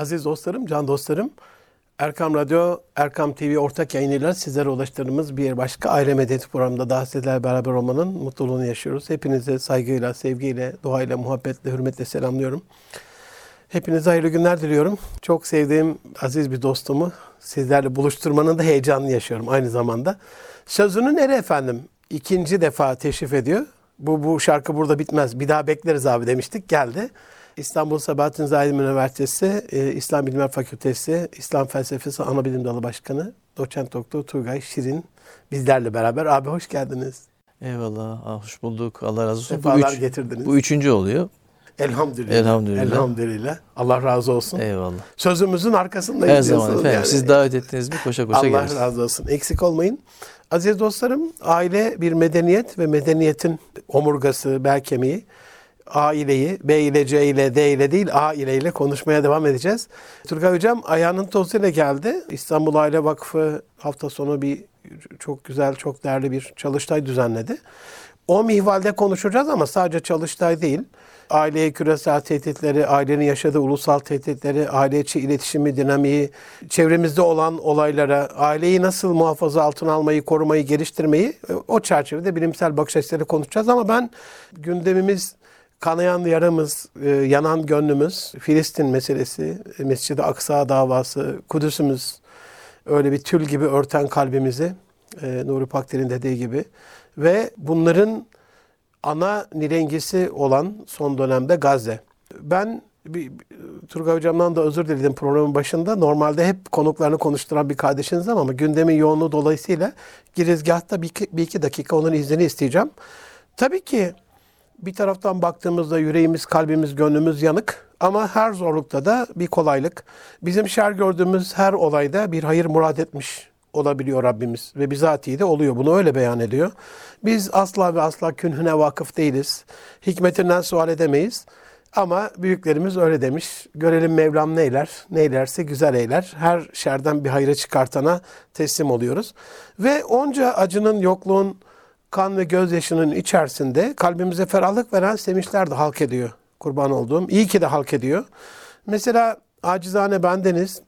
Aziz dostlarım, can dostlarım, Erkam Radyo, Erkam TV ortak yayınıyla sizlere ulaştırdığımız bir başka aile medeniyeti programında daha sizlerle beraber olmanın mutluluğunu yaşıyoruz. Hepinize saygıyla, sevgiyle, duayla, muhabbetle, hürmetle selamlıyorum. Hepinize hayırlı günler diliyorum. Çok sevdiğim aziz bir dostumu sizlerle buluşturmanın da heyecanını yaşıyorum aynı zamanda. Sözünün eri efendim ikinci defa teşrif ediyor. Bu, bu şarkı burada bitmez. Bir daha bekleriz abi demiştik. Geldi. İstanbul Sabahattin Zahid Üniversitesi e, İslam Bilimler Fakültesi İslam Felsefesi Anabilim Dalı Başkanı Doçent Doktor Turgay Şirin bizlerle beraber. Abi hoş geldiniz. Eyvallah. Ah, hoş bulduk. Allah razı olsun. Sefalar bu, üç, getirdiniz. bu üçüncü oluyor. Elhamdülillah. Elhamdülillah. Elhamdülillah. Allah razı olsun. Eyvallah. Sözümüzün arkasındayız Her zaman efendim. yani. Siz davet ettiniz mi koşa koşa Allah geliriz. razı olsun. Eksik olmayın. Aziz dostlarım, aile bir medeniyet ve medeniyetin omurgası, bel kemiği. Aileyi B ile C ile D ile değil A ile ile konuşmaya devam edeceğiz. Turgay Hocam ayağının tozuyla geldi. İstanbul Aile Vakfı hafta sonu bir çok güzel, çok değerli bir çalıştay düzenledi. O mihvalde konuşacağız ama sadece çalıştay değil. Aileye küresel tehditleri, ailenin yaşadığı ulusal tehditleri, aile içi iletişimi, dinamiği, çevremizde olan olaylara, aileyi nasıl muhafaza altına almayı, korumayı, geliştirmeyi o çerçevede bilimsel bakış açıları konuşacağız. Ama ben gündemimiz kanayan yaramız, e, yanan gönlümüz, Filistin meselesi, Mescid-i Aksa davası, Kudüs'ümüz, öyle bir tül gibi örten kalbimizi, e, Nuri Pakder'in dediği gibi ve bunların ana nirengisi olan son dönemde Gazze. Ben bir- Turgay Hocam'dan da özür diledim programın başında. Normalde hep konuklarını konuşturan bir kardeşiniz ama gündemin yoğunluğu dolayısıyla girizgahta bir, iki- bir iki dakika onun iznini isteyeceğim. Tabii ki bir taraftan baktığımızda yüreğimiz, kalbimiz, gönlümüz yanık ama her zorlukta da bir kolaylık. Bizim şer gördüğümüz her olayda bir hayır murad etmiş olabiliyor Rabbimiz ve bizatihi de oluyor. Bunu öyle beyan ediyor. Biz asla ve asla künhüne vakıf değiliz. Hikmetinden sual edemeyiz. Ama büyüklerimiz öyle demiş. Görelim Mevlam neyler, neylerse güzel eyler. Her şerden bir hayra çıkartana teslim oluyoruz. Ve onca acının, yokluğun, kan ve gözyaşının içerisinde kalbimize ferahlık veren sevinçler de halk ediyor. Kurban olduğum. İyi ki de halk ediyor. Mesela acizane bendeniz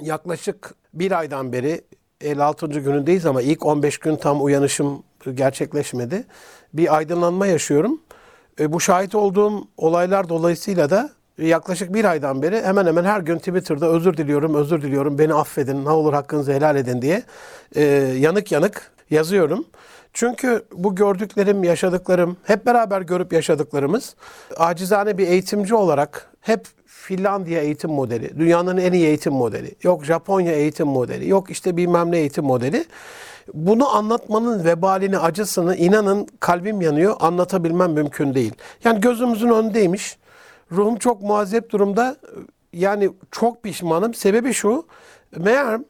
yaklaşık bir aydan beri 56. günündeyiz ama ilk 15 gün tam uyanışım gerçekleşmedi. Bir aydınlanma yaşıyorum. E, bu şahit olduğum olaylar dolayısıyla da yaklaşık bir aydan beri hemen hemen her gün Twitter'da özür diliyorum, özür diliyorum, beni affedin, ne olur hakkınızı helal edin diye e, yanık yanık yazıyorum. Çünkü bu gördüklerim, yaşadıklarım, hep beraber görüp yaşadıklarımız acizane bir eğitimci olarak hep Finlandiya eğitim modeli, dünyanın en iyi eğitim modeli, yok Japonya eğitim modeli, yok işte bilmem ne eğitim modeli. Bunu anlatmanın vebalini, acısını inanın kalbim yanıyor, anlatabilmem mümkün değil. Yani gözümüzün önündeymiş. Ruhum çok muazzep durumda. Yani çok pişmanım. Sebebi şu. Meğer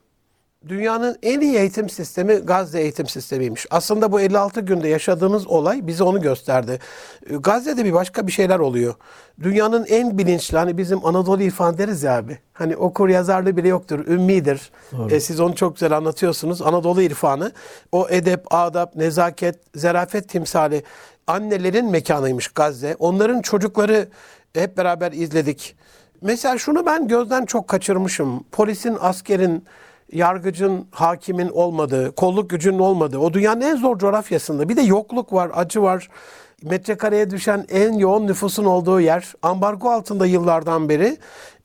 dünyanın en iyi eğitim sistemi Gazze eğitim sistemiymiş. Aslında bu 56 günde yaşadığımız olay bize onu gösterdi. Ee, Gazze'de bir başka bir şeyler oluyor. Dünyanın en bilinçli hani bizim Anadolu irfan deriz ya abi. Hani okur yazarlı bile yoktur, ümmidir. Ee, siz onu çok güzel anlatıyorsunuz. Anadolu irfanı. O edep, adap, nezaket, zerafet timsali annelerin mekanıymış Gazze. Onların çocukları hep beraber izledik. Mesela şunu ben gözden çok kaçırmışım. Polisin, askerin, yargıcın, hakimin olmadığı, kolluk gücünün olmadığı, o dünyanın en zor coğrafyasında bir de yokluk var, acı var. Metrekareye düşen en yoğun nüfusun olduğu yer, ambargo altında yıllardan beri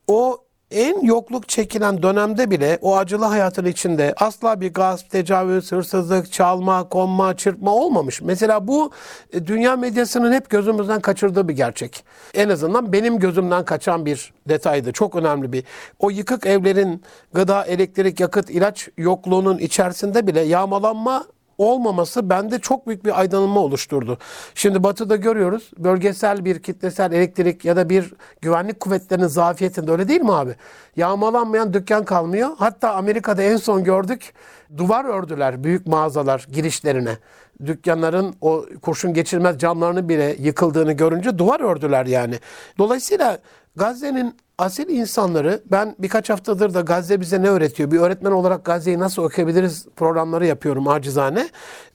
o en yokluk çekilen dönemde bile o acılı hayatın içinde asla bir gasp, tecavüz, hırsızlık, çalma, konma, çırpma olmamış. Mesela bu e, dünya medyasının hep gözümüzden kaçırdığı bir gerçek. En azından benim gözümden kaçan bir detaydı. Çok önemli bir. O yıkık evlerin gıda, elektrik, yakıt, ilaç yokluğunun içerisinde bile yağmalanma olmaması bende çok büyük bir aydınlanma oluşturdu. Şimdi batıda görüyoruz bölgesel bir kitlesel elektrik ya da bir güvenlik kuvvetlerinin zafiyetinde öyle değil mi abi? Yağmalanmayan dükkan kalmıyor. Hatta Amerika'da en son gördük duvar ördüler büyük mağazalar girişlerine. Dükkanların o kurşun geçirmez camlarını bile yıkıldığını görünce duvar ördüler yani. Dolayısıyla Gazze'nin asil insanları ben birkaç haftadır da Gazze bize ne öğretiyor? Bir öğretmen olarak Gazze'yi nasıl okuyabiliriz programları yapıyorum acizane.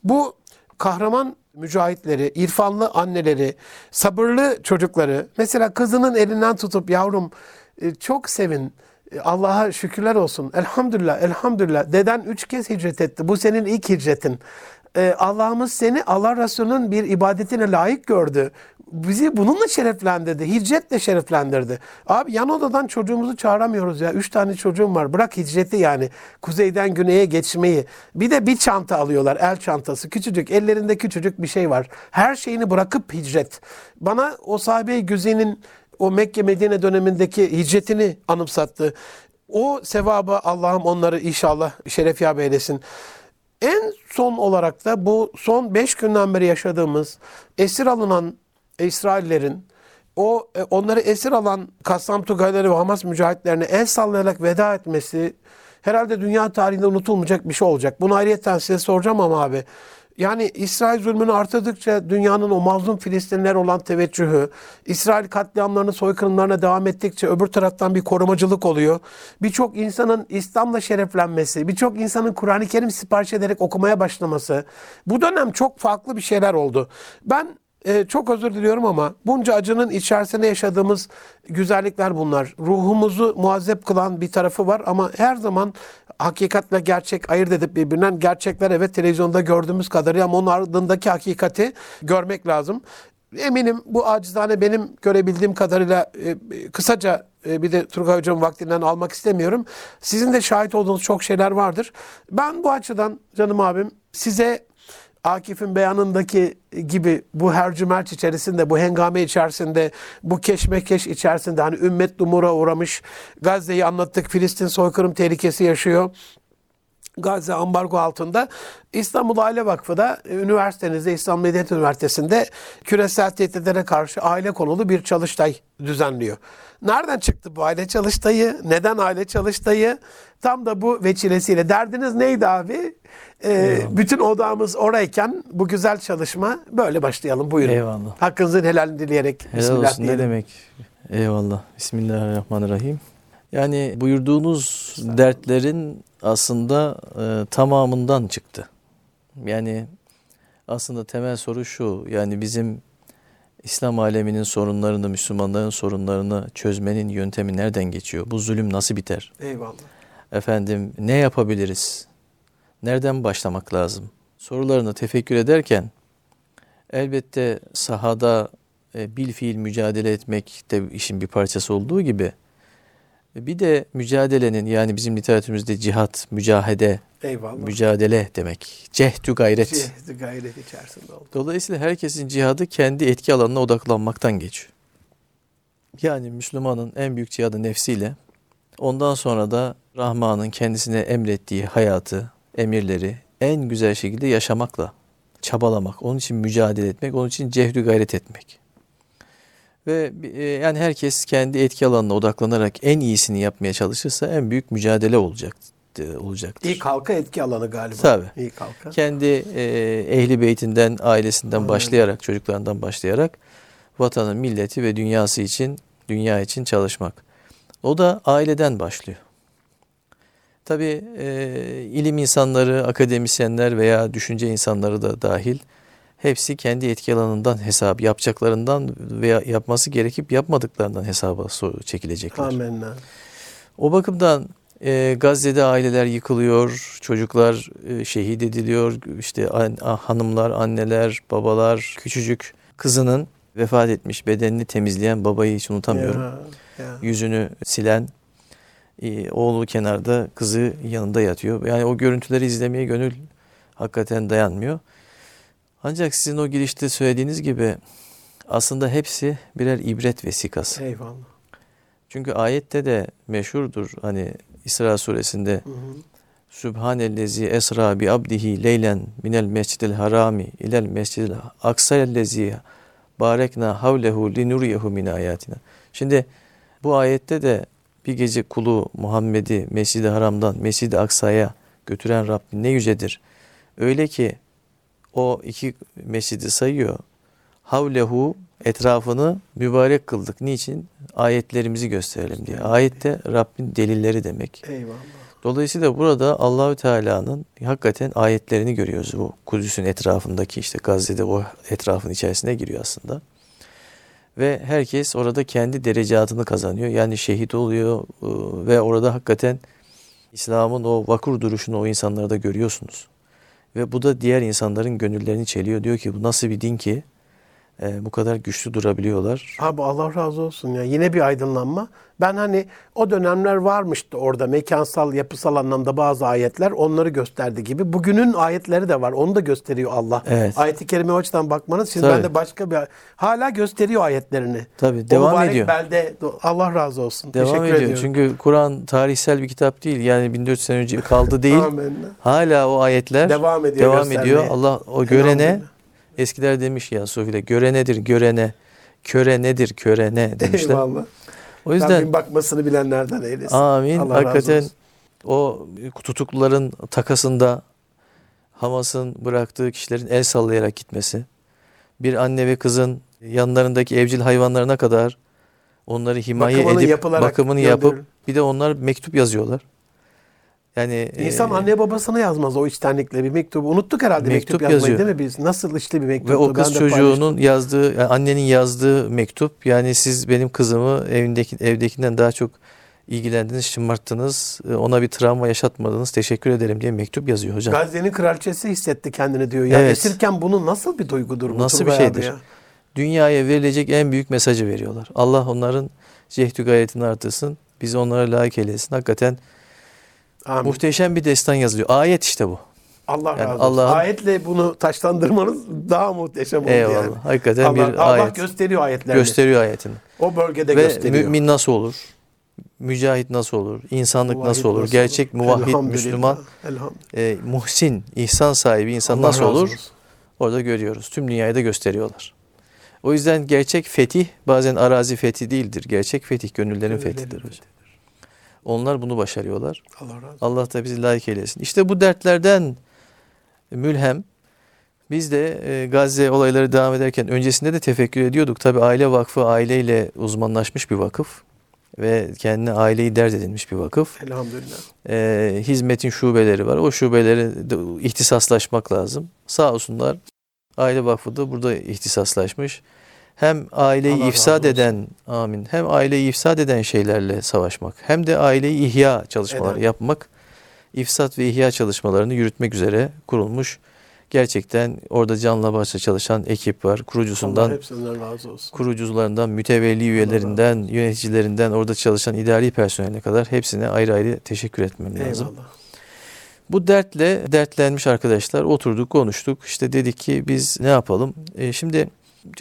Bu kahraman mücahitleri, irfanlı anneleri, sabırlı çocukları mesela kızının elinden tutup yavrum E, çok sevin. E, Allah'a şükürler olsun. Elhamdülillah, elhamdülillah. Deden üç kez hicret etti. Bu senin ilk hicretin. E, Allah'ımız seni Allah Resulü'nün bir ibadetine layık gördü. Bizi bununla şereflendirdi. Hicretle şereflendirdi. Abi yan odadan çocuğumuzu çağıramıyoruz ya. Üç tane çocuğum var. Bırak hicreti yani. Kuzeyden güneye geçmeyi. Bir de bir çanta alıyorlar. El çantası. Küçücük. Ellerinde küçücük bir şey var. Her şeyini bırakıp hicret. Bana o sahabe-i güzenin o Mekke Medine dönemindeki hicretini anımsattı. O sevabı Allah'ım onları inşallah şeref yap eylesin. En son olarak da bu son beş günden beri yaşadığımız esir alınan İsraillerin o e, onları esir alan Kassam Tugayları ve Hamas mücahitlerine el sallayarak veda etmesi herhalde dünya tarihinde unutulmayacak bir şey olacak. Bunu ayrıyeten size soracağım ama abi. Yani İsrail zulmünü artırdıkça dünyanın o mazlum Filistinler olan teveccühü, İsrail katliamlarını, soykırımlarına devam ettikçe öbür taraftan bir korumacılık oluyor. Birçok insanın İslam'la şereflenmesi, birçok insanın Kur'an-ı Kerim sipariş ederek okumaya başlaması. Bu dönem çok farklı bir şeyler oldu. Ben e, çok özür diliyorum ama bunca acının içerisinde yaşadığımız güzellikler bunlar. Ruhumuzu muazzep kılan bir tarafı var ama her zaman hakikatle gerçek ayırt edip birbirinden gerçekler evet televizyonda gördüğümüz kadarıyla ama onun ardındaki hakikati görmek lazım. Eminim bu acizane benim görebildiğim kadarıyla e, kısaca e, bir de Turgay Hocam vaktinden almak istemiyorum. Sizin de şahit olduğunuz çok şeyler vardır. Ben bu açıdan canım abim size Akif'in beyanındaki gibi bu hercümerç içerisinde, bu hengame içerisinde, bu keşmekeş içerisinde hani ümmet dumura uğramış, Gazze'yi anlattık, Filistin soykırım tehlikesi yaşıyor. Gazze ambargo altında İstanbul Aile Vakfı da e, üniversitenizde İstanbul Medeniyet Üniversitesi'nde küresel tehditlere karşı aile konulu bir çalıştay düzenliyor. Nereden çıktı bu aile çalıştayı? Neden aile çalıştayı? Tam da bu veçilesiyle. Derdiniz neydi abi? Ee, bütün odamız orayken bu güzel çalışma böyle başlayalım. Buyurun. Eyvallah. Hakkınızın helalini dileyerek. Helal Bismillah olsun ne diyelim. demek. Eyvallah. Bismillahirrahmanirrahim. Yani buyurduğunuz dertlerin aslında e, tamamından çıktı. Yani aslında temel soru şu. Yani bizim İslam aleminin sorunlarını, Müslümanların sorunlarını çözmenin yöntemi nereden geçiyor? Bu zulüm nasıl biter? Eyvallah. Efendim ne yapabiliriz? Nereden başlamak lazım? Sorularını tefekkür ederken elbette sahada e, bil fiil mücadele etmek de işin bir parçası olduğu gibi bir de mücadelenin yani bizim literatürümüzde cihat, mücahede, Eyvallah. mücadele demek. Cehdü gayret. Cihdi gayret içerisinde oldu. Dolayısıyla herkesin cihadı kendi etki alanına odaklanmaktan geçiyor. Yani Müslümanın en büyük cihadı nefsiyle, ondan sonra da Rahman'ın kendisine emrettiği hayatı, emirleri en güzel şekilde yaşamakla çabalamak, onun için mücadele etmek, onun için cehdü gayret etmek. Ve e, yani herkes kendi etki alanına odaklanarak en iyisini yapmaya çalışırsa en büyük mücadele olacak e, olacaktır. İlk halka etki alanı galiba. Tabii. İlk halka. Kendi e, ehli beytinden, ailesinden Aynen. başlayarak, çocuklarından başlayarak vatanın, milleti ve dünyası için, dünya için çalışmak. O da aileden başlıyor. Tabii e, ilim insanları, akademisyenler veya düşünce insanları da dahil hepsi kendi etki alanından hesap yapacaklarından veya yapması gerekip yapmadıklarından hesaba çekilecekler. Amenna. O bakımdan e, Gazze'de aileler yıkılıyor, çocuklar e, şehit ediliyor, işte an- hanımlar, anneler, babalar, küçücük kızının vefat etmiş bedenini temizleyen babayı hiç unutamıyorum. Ya, ya. Yüzünü silen e, oğlu kenarda, kızı yanında yatıyor. Yani o görüntüleri izlemeye gönül hakikaten dayanmıyor. Ancak sizin o girişte söylediğiniz gibi aslında hepsi birer ibret vesikası. Eyvallah. Çünkü ayette de meşhurdur hani İsra suresinde Hı hı. Sübhanellezi esra bi abdihi leylen minel mescidil harami ilel mescidil aksayellezi barekna havlehu linuriyehu min ayatina. Şimdi bu ayette de bir gece kulu Muhammed'i Mescid-i Haram'dan Mescid-i Aksa'ya götüren Rabbim ne yücedir. Öyle ki o iki mescidi sayıyor. Havlehu etrafını mübarek kıldık. Niçin? Ayetlerimizi gösterelim diye. Ayette Rabbin delilleri demek. Eyvallah. Dolayısıyla burada Allahü Teala'nın hakikaten ayetlerini görüyoruz. Bu Kudüs'ün etrafındaki işte Gazze'de o etrafın içerisine giriyor aslında. ve herkes orada kendi derecatını kazanıyor. Yani şehit oluyor e, ve orada hakikaten İslam'ın o vakur duruşunu o insanlarda görüyorsunuz. Ve bu da diğer insanların gönüllerini çeliyor. Diyor ki bu nasıl bir din ki e, bu kadar güçlü durabiliyorlar. Abi Allah razı olsun ya. Yine bir aydınlanma. Ben hani o dönemler varmıştı orada mekansal, yapısal anlamda bazı ayetler onları gösterdi gibi. Bugünün ayetleri de var. Onu da gösteriyor Allah. Evet. Ayeti kerime o açıdan bakmanız. Şimdi Tabii. ben de başka bir hala gösteriyor ayetlerini. Tabii O devam mübarek ediyor. Belde Allah razı olsun. Devam Teşekkür ediyor. ediyorum. Çünkü Kur'an tarihsel bir kitap değil. Yani 1400 sene önce kaldı değil. Amin. Hala o ayetler Devam ediyor devam ediyor. Allah o görene Elhamdülillah. Eskiler demiş ya Sufi'de görenedir görene köre nedir körene demişler. Eyvallah. O yüzden Rabbim bakmasını bilenlerden eylesin. Amin. Allah Hakikaten o tutukluların takasında Hamas'ın bıraktığı kişilerin el sallayarak gitmesi, bir anne ve kızın yanlarındaki evcil hayvanlarına kadar onları himaye Bakımını edip yapılarak bakımını yapıp bir de onlar mektup yazıyorlar. Yani İnsan e, anne babasına yazmaz o içtenlikle bir mektubu. Unuttuk herhalde mektup, Mektup yazmayı yazıyor. değil mi biz? Nasıl işte bir mektup? ve o kız çocuğunun yazdığı, yani annenin yazdığı mektup yani siz benim kızımı evindeki evdekinden daha çok ilgilendiniz, şımarttınız, e, ona bir travma yaşatmadınız, teşekkür ederim diye mektup yazıyor hocam. Gazze'nin kraliçesi hissetti kendini diyor. Ya Evet. esirken bunu nasıl bir duygudur bu Nasıl bir şeydir? ya? Dünyaya verilecek en büyük mesajı veriyorlar. Allah onların cehdü gayretini artırsın, bizi onlara layık eylesin. Hakikaten Amin. muhteşem bir destan yazılıyor. Ayet işte bu. Allah Yani razı olsun. Ayetle bunu taşlandırmanız daha muhteşem oldu Eyvallah. yani. Hakikaten Allah, bir Allah ayet. gösteriyor ayetlerini. gösteriyor ayetini. o bölgede Ve gösteriyor. mümin nasıl olur? Mücahit nasıl olur? İnsanlık Muvahhid nasıl olur? Gerçek muvahhid Elhamdülillah, Müslüman, Elhamdülillah. e, muhsin, ihsan sahibi insan Allah nasıl olur? olsun. Orada görüyoruz. Tüm dünyayı da gösteriyorlar. O yüzden gerçek fetih bazen arazi fethi değildir. Gerçek fetih gönüllerin Gönüllerin fethidir hocam. Onlar bunu başarıyorlar. Allah razı olsun. Allah da bizi layık eylesin. İşte bu dertlerden mülhem biz de e, Gazze olayları devam ederken öncesinde de tefekkür ediyorduk. Tabi aile vakfı aileyle uzmanlaşmış bir vakıf ve kendine aileyi dert edinmiş bir vakıf. Elhamdülillah. E, hizmetin şubeleri var. O şubeleri de ihtisaslaşmak lazım. Sağ olsunlar aile vakfı da burada ihtisaslaşmış. Hem aileyi Allah ifsad eden amin hem aileyi ifsad eden şeylerle savaşmak hem de aileyi ihya çalışmaları Eden. yapmak ifsat ve ihya çalışmalarını yürütmek üzere kurulmuş. Gerçekten orada canla başla çalışan ekip var. Allah Kurucusundan, hepsinden razı olsun. kurucularından, mütevelli üyelerinden, yöneticilerinden, orada çalışan idari personeline kadar hepsine ayrı ayrı teşekkür etmem lazım. Eyvallah. Bu dertle dertlenmiş arkadaşlar oturduk konuştuk. İşte dedik ki biz ne yapalım? E, şimdi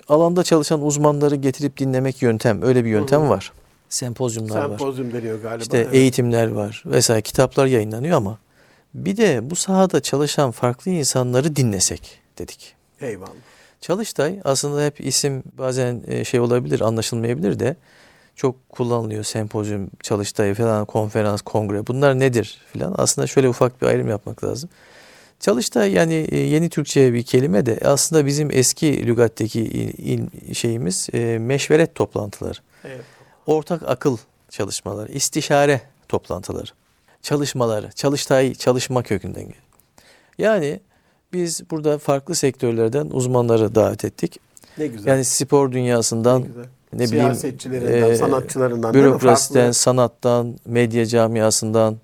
alanda çalışan uzmanları getirip dinlemek yöntem. Öyle bir yöntem Hı var. Sempozyumlar var. Sempozyum deniyor galiba. İşte evet. eğitimler var vesaire kitaplar yayınlanıyor ama bir de bu sahada çalışan farklı insanları dinlesek dedik. Eyvallah. Çalıştay aslında hep isim bazen e, şey olabilir anlaşılmayabilir de çok kullanılıyor sempozyum, çalıştay falan, konferans, kongre bunlar nedir filan aslında şöyle ufak bir ayrım yapmak lazım. Çalıştay yani e, yeni Türkçe bir kelime de aslında bizim eski lügatteki il, il- şeyimiz e, meşveret toplantıları Evet. ortak akıl çalışmaları, istişare toplantıları, çalışmaları, çalıştay çalışma kökünden geliyor. Yani biz burada farklı sektörlerden uzmanları davet ettik. Ne güzel. Yani spor dünyasından, ne ne bileyim Siyasetçilerinden, e, sanatçılarından bürokrasiden, sanattan, medya camiasından,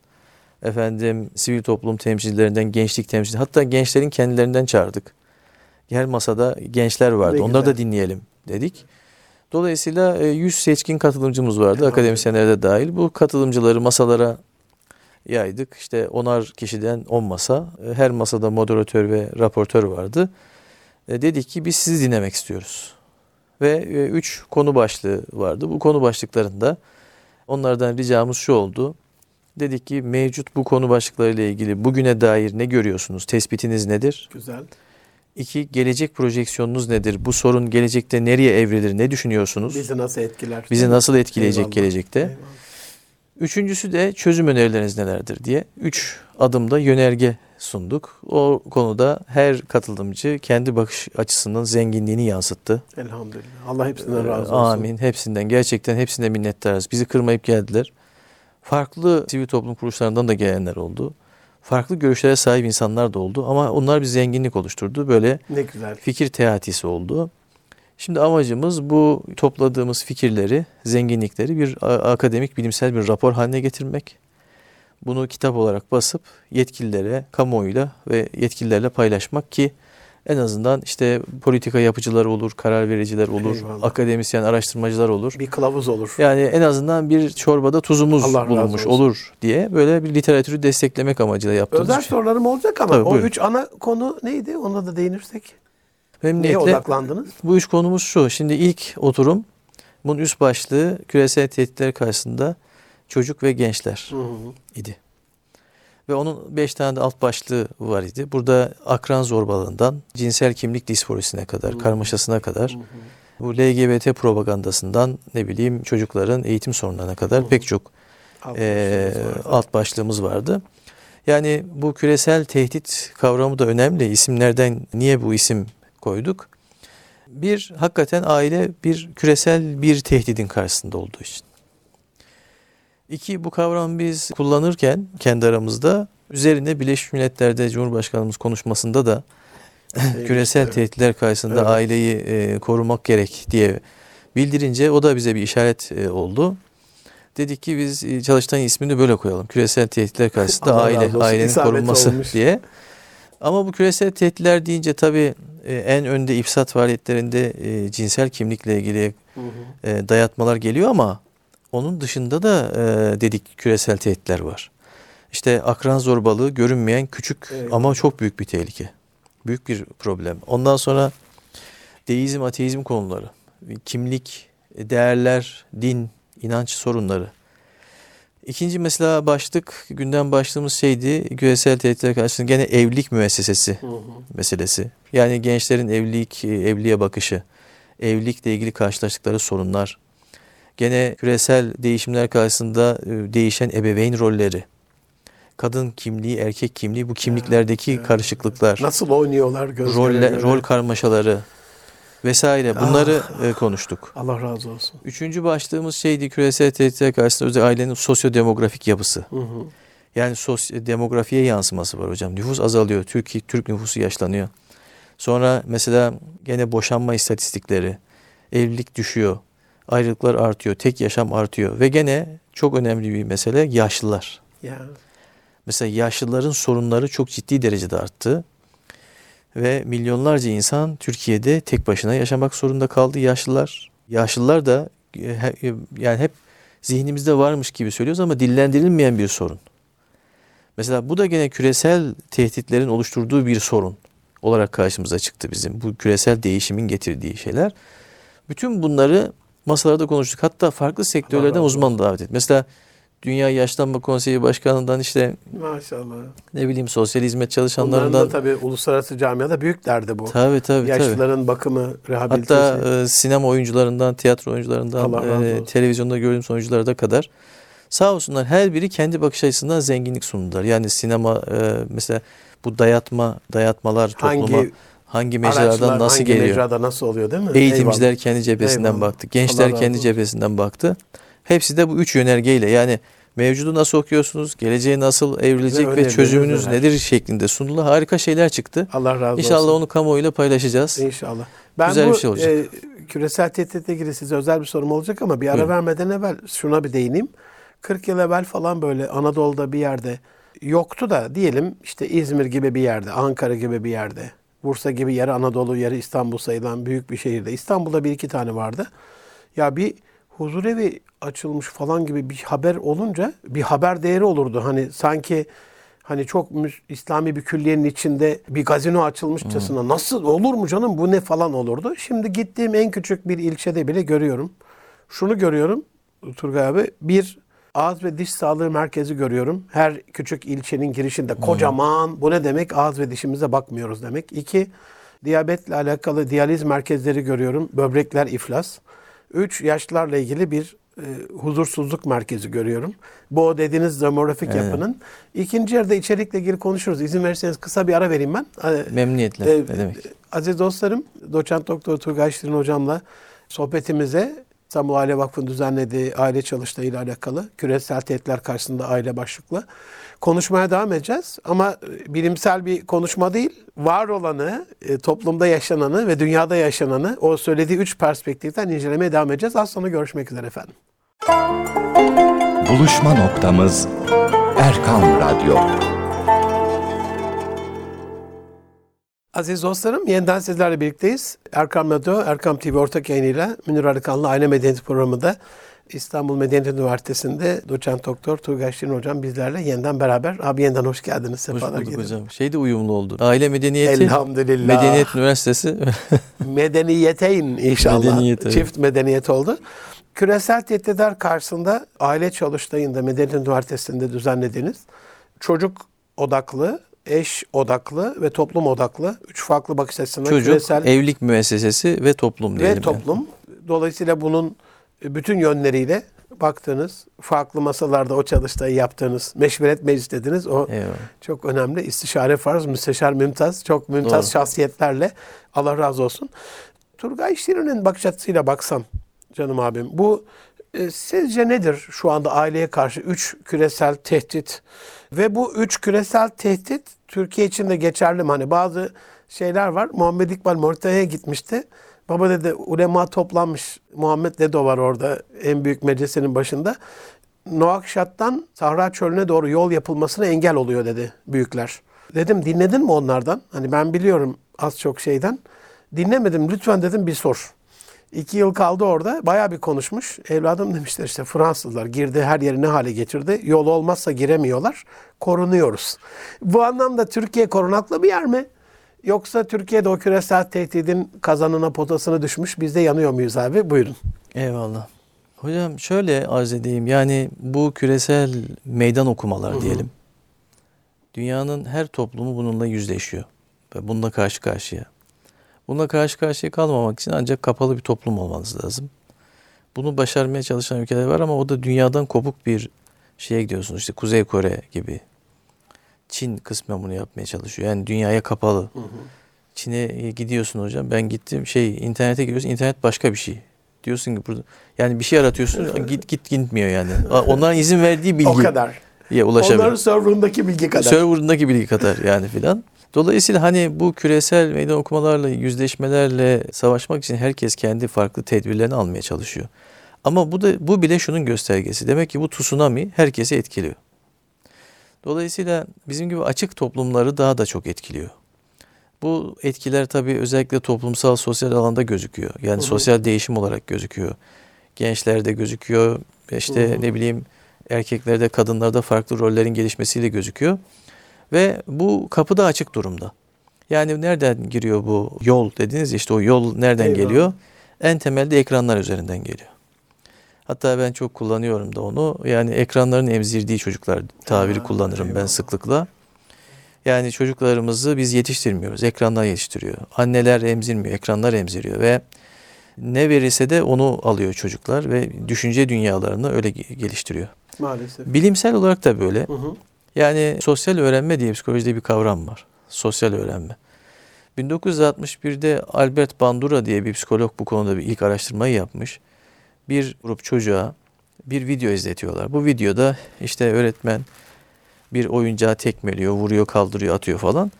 efendim sivil toplum temsilcilerinden, gençlik temsilcileri, hatta gençlerin kendilerinden çağırdık. Her masada gençler vardı. Onları da dinleyelim dedik. Dolayısıyla e, 100 seçkin katılımcımız vardı. Elhamdülillah. Akademisyenler de dahil. Bu katılımcıları masalara yaydık. İşte onar kişiden 10 masa. E, Her masada moderatör ve raportör vardı. E, Dedik ki biz sizi dinlemek istiyoruz. Ve 3 konu başlığı vardı. Bu konu başlıklarında onlardan ricamız şu oldu. Dedik ki mevcut bu konu başlıklarıyla ilgili bugüne dair ne görüyorsunuz? Tespitiniz nedir? Güzel. İki, gelecek projeksiyonunuz nedir? Bu sorun gelecekte nereye evrilir? Ne düşünüyorsunuz? Bizi nasıl etkiler? Bizi nasıl etkileyecek Eyvallah. gelecekte? Eyvallah. Üçüncüsü de çözüm önerileriniz nelerdir diye. Üç adımda yönerge sunduk. O konuda her katılımcı kendi bakış açısının zenginliğini yansıttı. Elhamdülillah. Allah hepsinden Ee, razı olsun. Amin. Hepsinden gerçekten hepsine minnettarız. Bizi kırmayıp geldiler. Farklı sivil toplum kuruluşlarından da gelenler oldu. Farklı görüşlere sahip insanlar da oldu ama onlar bir zenginlik oluşturdu. Böyle Ne güzel. fikir teatisi oldu. Şimdi amacımız bu topladığımız fikirleri, zenginlikleri bir akademik, bilimsel bir rapor haline getirmek. Bunu kitap olarak basıp yetkililere, kamuoyuyla ve yetkililerle paylaşmak ki en azından işte politika yapıcılar olur, karar vericiler olur, Eyvallah. akademisyen, araştırmacılar olur. Bir kılavuz olur. Yani en azından bir çorbada tuzumuz Allah bulunmuş olur diye böyle bir literatürü desteklemek amacıyla yaptığımız Özel şey. sorularım olacak ama Tabii, o buyurun. üç ana konu neydi? Ona da değinirsek. Neye Memnuniyetle odaklandınız? bu üç konumuz şu. Şimdi ilk oturum bunun üst başlığı küresel tehditler karşısında çocuk ve gençler Hı hı. idi. Ve onun beş tane de alt başlığı var idi. Burada akran zorbalığından cinsel kimlik disforisine kadar, Hı. karmaşasına kadar, Hı hı. bu LGBT propagandasından ne bileyim çocukların eğitim sorunlarına kadar Hı. pek çok Alt e, vardı. alt başlığımız vardı. Yani bu küresel tehdit kavramı da önemli. İsimlerden niye bu isim koyduk? Bir, hakikaten aile bir küresel bir tehdidin karşısında olduğu için. İki, bu kavramı biz kullanırken kendi aramızda üzerine Birleşmiş Milletler'de Cumhurbaşkanımız konuşmasında da küresel Evet. tehditler karşısında Evet. aileyi e, korumak gerek diye bildirince o da bize bir işaret e, oldu. Dedik ki biz e, çalıştayın ismini böyle koyalım. Küresel tehditler karşısında Allah aile, olsun. ailenin korunması olmuş. diye. Ama bu küresel tehditler deyince tabii e, en önde ifsat faaliyetlerinde e, cinsel kimlikle ilgili Hı hı. e, dayatmalar geliyor ama onun dışında da e, dedik küresel tehditler var. İşte akran zorbalığı görünmeyen küçük Evet. ama çok büyük bir tehlike. Büyük bir problem. Ondan sonra deizm, ateizm konuları, kimlik, değerler, din, inanç sorunları. İkinci mesela başlık, gündem başlığımız şeydi, küresel tehditler karşısında gene evlilik müessesesi Hı hı. meselesi. Yani gençlerin evlilik, evliliğe bakışı, evlilikle ilgili karşılaştıkları sorunlar. Gene küresel değişimler karşısında e, değişen ebeveyn rolleri. Kadın kimliği, erkek kimliği, bu kimliklerdeki evet, karışıklıklar, Nasıl oynuyorlar rolle, göre. rol karmaşaları vesaire bunları e, konuştuk. Allah razı olsun. Üçüncü başlığımız şeydi küresel tehditler karşısında özellikle ailenin sosyodemografik yapısı. Hı hı. Yani sos demografiye yansıması var hocam. Nüfus azalıyor. Türkiye Türk nüfusu yaşlanıyor. Sonra mesela gene boşanma istatistikleri, evlilik düşüyor, ayrılıklar artıyor, tek yaşam artıyor ve gene çok önemli bir mesele yaşlılar. Ya. Mesela yaşlıların sorunları çok ciddi derecede arttı. Ve milyonlarca insan Türkiye'de tek başına yaşamak zorunda kaldı yaşlılar. Yaşlılar da e, he- yani hep zihnimizde varmış gibi söylüyoruz ama dillendirilmeyen bir sorun. Mesela bu da gene küresel tehditlerin oluşturduğu bir sorun olarak karşımıza çıktı bizim. Bu küresel değişimin getirdiği şeyler. Bütün bunları masalarda konuştuk. Hatta farklı sektörlerden uzman davet ettik. Mesela Dünya Yaşlanma Konseyi Başkanı'ndan işte Maşallah. ne bileyim sosyal hizmet Onların çalışanlarından da tabii uluslararası camiada büyük derdi bu. tabii tabii tabii. Yaşlıların bakımı, rehabilitasyonu. Hatta e, sinema oyuncularından, tiyatro oyuncularından, e, televizyonda gördüğümüz oyunculara da kadar sağ olsunlar her biri kendi bakış açısından zenginlik sundular. Yani sinema e, mesela bu dayatma, dayatmalar topluma hangi, hangi mecradan nasıl hangi geliyor? mecrada nasıl oluyor değil mi? Eğitimciler Eyvallah. kendi cephesinden Eyvallah. baktı. Gençler Allah kendi olsun. cephesinden baktı. Hepsi de bu üç yönergeyle yani mevcudu nasıl okuyorsunuz, geleceğe nasıl evrilecek ve çözümünüz neler? nedir şeklinde sunuldu. Harika şeyler çıktı. Allah razı İnşallah olsun. onu kamuoyuyla paylaşacağız. İnşallah. Ben Güzel bu bir şey olacak. e, küresel tehditle ilgili size özel bir sorum olacak ama bir ara Buyurun. vermeden evvel şuna bir değineyim. 40 yıl evvel falan böyle Anadolu'da bir yerde yoktu da diyelim işte İzmir gibi bir yerde, Ankara gibi bir yerde, Bursa gibi yarı Anadolu, yarı İstanbul sayılan büyük bir şehirde. İstanbul'da bir iki tane vardı. Ya bir huzurevi açılmış falan gibi bir haber olunca bir haber değeri olurdu. Hani sanki hani çok İslami bir külliyenin içinde bir gazino açılmışçasına nasıl olur mu canım bu ne falan olurdu. Şimdi gittiğim en küçük bir ilçede bile görüyorum. Şunu görüyorum Turgay abi. Bir ağız ve diş sağlığı merkezi görüyorum. Her küçük ilçenin girişinde kocaman. Bu ne demek? Ağız ve dişimize bakmıyoruz demek. İki, diyabetle alakalı diyaliz merkezleri görüyorum. Böbrekler iflas. Üç, yaşlılarla ilgili bir e, huzursuzluk merkezi görüyorum. Bu o dediğiniz demografik Evet. yapının. İkinci yarıda içerikle ilgili konuşuruz. İzin verirseniz kısa bir ara vereyim ben. Memnuniyetle. e, ne demek? Aziz dostlarım, doçent doktor Turgay Şirin hocamla sohbetimize İstanbul Aile Vakfı'nın düzenlediği aile çalıştayı ile alakalı küresel tehditler karşısında aile başlıklı konuşmaya devam edeceğiz. Ama e, bilimsel bir konuşma değil, var olanı, e, toplumda yaşananı ve dünyada yaşananı o söylediği üç perspektiften incelemeye devam edeceğiz. Az sonra görüşmek üzere efendim. Buluşma noktamız Erkam Radyo. Aziz dostlarım, yeniden sizlerle birlikteyiz. Erkam Radyo, Erkam TV ortak yayınıyla Münir Arıkanlı Aile Medeniyeti programında İstanbul Medeniyet Üniversitesi'nde doçent doktor Turgay Şirin hocam bizlerle yeniden beraber. Abi yeniden hoş geldiniz. Hoş Sefalar bulduk getirdiniz. hocam. Şey de uyumlu oldu. Aile medeniyeti, Elhamdülillah. medeniyet üniversitesi. Medeniyeteyn inşallah. Medeniyet, evet. Çift medeniyet oldu. Küresel tehditler karşısında aile çalıştayında Medeniyet Üniversitesi'nde düzenlediğiniz çocuk odaklı, eş odaklı ve toplum odaklı üç farklı bakış açısından Çocuk, küresel evlilik müessesesi ve toplum diyelim. ve yani. toplum. Dolayısıyla bunun bütün yönleriyle baktığınız, farklı masalarda o çalıştayı yaptığınız, meşveret meclis dediniz. O Eyvallah. çok önemli. İstişare farz, müsteşar mümtaz. Çok mümtaz Doğru. şahsiyetlerle Allah razı olsun. Turgay Şirin'in bakış açısıyla baksam canım abim. Bu e, sizce nedir şu anda aileye karşı üç küresel tehdit? Ve bu üç küresel tehdit Türkiye için de geçerli mi? Hani bazı şeyler var. Muhammed İkbal Moritanya'ya gitmişti. Baba dedi ulema toplanmış. Muhammed Dedo var orada en büyük meclisinin başında. Noakşat'tan Sahra Çölü'ne doğru yol yapılmasına engel oluyor dedi büyükler. Dedim dinledin mi onlardan? Hani ben biliyorum az çok şeyden. Dinlemedim lütfen dedim bir sor. İki yıl kaldı orada. Bayağı bir konuşmuş. Evladım demişler işte Fransızlar girdi her yeri ne hale getirdi. Yol olmazsa giremiyorlar. Korunuyoruz. Bu anlamda Türkiye korunaklı bir yer mi? Yoksa Türkiye'de o küresel tehdidin kazanına potasına düşmüş. Biz de yanıyor muyuz abi? Buyurun. Eyvallah. Hocam şöyle arz edeyim. Yani bu küresel meydan okumalar diyelim. Dünyanın her toplumu bununla yüzleşiyor. Ve bununla karşı karşıya. Bununla karşı karşıya kalmamak için ancak kapalı bir toplum olmanız lazım. Bunu başarmaya çalışan ülkeler var ama o da dünyadan kopuk bir şeye gidiyorsunuz. İşte Kuzey Kore gibi. Çin kısmen bunu yapmaya çalışıyor. Yani dünyaya kapalı. Çin'e gidiyorsun hocam. Ben gittim şey internete giriyorsun. internet başka bir şey. Diyorsun ki burada yani bir şey aratıyorsun. git git gitmiyor yani. Onların izin verdiği bilgi O kadar. ulaşabilir. Onların serverındaki bilgi kadar. Server'ındaki bilgi kadar yani filan. Dolayısıyla hani bu küresel meydan okumalarla, yüzleşmelerle savaşmak için herkes kendi farklı tedbirlerini almaya çalışıyor. Ama bu da bu bile şunun göstergesi. Demek ki bu tsunami herkesi etkiliyor. Dolayısıyla bizim gibi açık toplumları daha da çok etkiliyor. Bu etkiler tabii özellikle toplumsal, sosyal alanda gözüküyor. Yani sosyal değişim olarak gözüküyor. Gençlerde gözüküyor. İşte ne bileyim erkeklerde, kadınlarda farklı rollerin gelişmesiyle gözüküyor. Ve bu kapı da açık durumda. Yani nereden giriyor bu yol dediniz ya, işte o yol nereden Eyvallah. geliyor? En temelde ekranlar üzerinden geliyor. Hatta ben çok kullanıyorum da onu. Yani ekranların emzirdiği çocuklar tabiri Ha, kullanırım ben eyvallah. sıklıkla. Yani çocuklarımızı biz yetiştirmiyoruz. Ekranlar yetiştiriyor. Anneler emzirmiyor, ekranlar emziriyor ve ne verirse de onu alıyor çocuklar ve düşünce dünyalarını öyle ge- geliştiriyor. Maalesef. Bilimsel olarak da böyle. Hı hı. Yani sosyal öğrenme diye psikolojide bir kavram var. Sosyal öğrenme. 1961'de Albert Bandura diye bir psikolog bu konuda bir ilk araştırmayı yapmış. Bir grup çocuğa bir video izletiyorlar. Bu videoda işte öğretmen bir oyuncağı tekmeliyor, vuruyor, kaldırıyor, atıyor falan.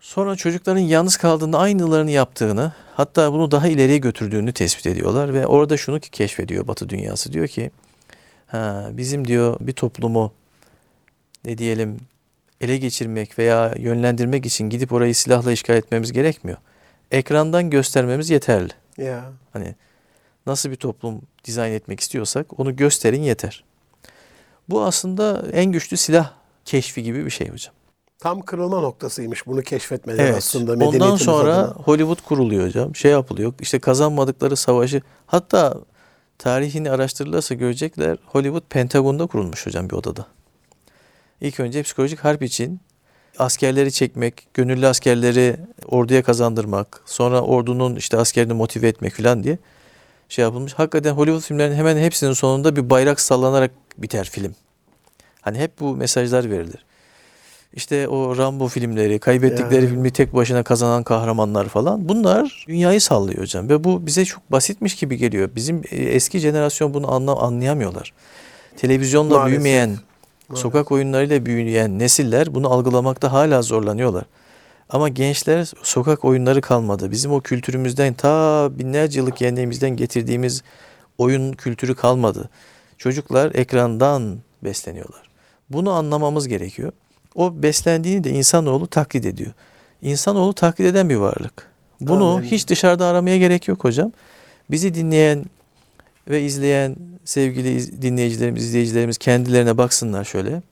Sonra çocukların yalnız kaldığında aynılarını yaptığını, hatta bunu daha ileriye götürdüğünü tespit ediyorlar ve orada şunu ki keşfediyor Batı dünyası diyor ki, ha, bizim diyor bir toplumu ne diyelim ele geçirmek veya yönlendirmek için gidip orayı silahla işgal etmemiz gerekmiyor. Ekrandan göstermemiz yeterli. Ya. Hani nasıl bir toplum dizayn etmek istiyorsak onu gösterin yeter. Bu aslında en güçlü silah keşfi gibi bir şey hocam. Tam kırılma noktasıymış bunu keşfetmeleri Evet. aslında. Ondan sonra adına. Hollywood kuruluyor hocam. Şey yapılıyor. İşte kazanmadıkları savaşı hatta tarihini araştırılırsa görecekler Hollywood Pentagon'da kurulmuş hocam bir odada. İlk önce psikolojik harp için askerleri çekmek, gönüllü askerleri orduya kazandırmak, sonra ordunun işte askerini motive etmek falan diye şey yapılmış. Hakikaten Hollywood filmlerinin hemen hepsinin sonunda bir bayrak sallanarak biter film. Hani hep bu mesajlar verilir. işte o Rambo filmleri, kaybettikleri Ya. filmi tek başına kazanan kahramanlar falan bunlar dünyayı sallıyor hocam ve bu bize çok basitmiş gibi geliyor. Bizim e, eski jenerasyon bunu anla, anlayamıyorlar. Televizyonla Maalesef. büyümeyen, Maalesef. sokak oyunlarıyla büyüyen nesiller bunu algılamakta hala zorlanıyorlar. Ama gençler sokak oyunları kalmadı. Bizim o kültürümüzden ta binlerce yıllık geleneğimizden getirdiğimiz oyun kültürü kalmadı. Çocuklar ekrandan besleniyorlar. Bunu anlamamız gerekiyor. O beslendiğini de insanoğlu taklit ediyor. İnsanoğlu taklit eden bir varlık. Bunu Amin. hiç dışarıda aramaya gerek yok hocam. Bizi dinleyen ve izleyen sevgili iz- dinleyicilerimiz, izleyicilerimiz kendilerine baksınlar şöyle.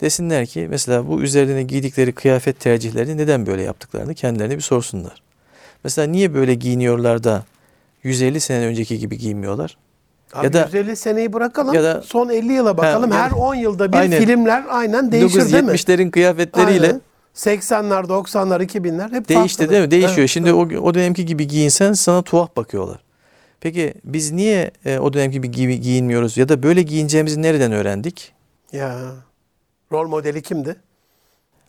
Desinler ki mesela bu üzerine giydikleri kıyafet tercihlerini neden böyle yaptıklarını kendilerine bir sorsunlar. Mesela niye böyle giyiniyorlar da 150 sene önceki gibi giyinmiyorlar? Abi Ya da- 150 seneyi bırakalım. ya da- son 50 yıla bakalım. Ha, Her 10 yılda bir Aynen. filmler aynen değişir değil mi? 1970'lerin kıyafetleriyle Aynen. 80'ler, 90'lar, 2000'ler hep değişti farklı. değil mi? Değişiyor. Evet, Şimdi o, o dönemki gibi giyinsen sana tuhaf bakıyorlar. Peki biz niye e, o dönemki gibi gi- giyinmiyoruz ya da böyle giyineceğimizi nereden öğrendik? Ya. Rol modeli kimdi?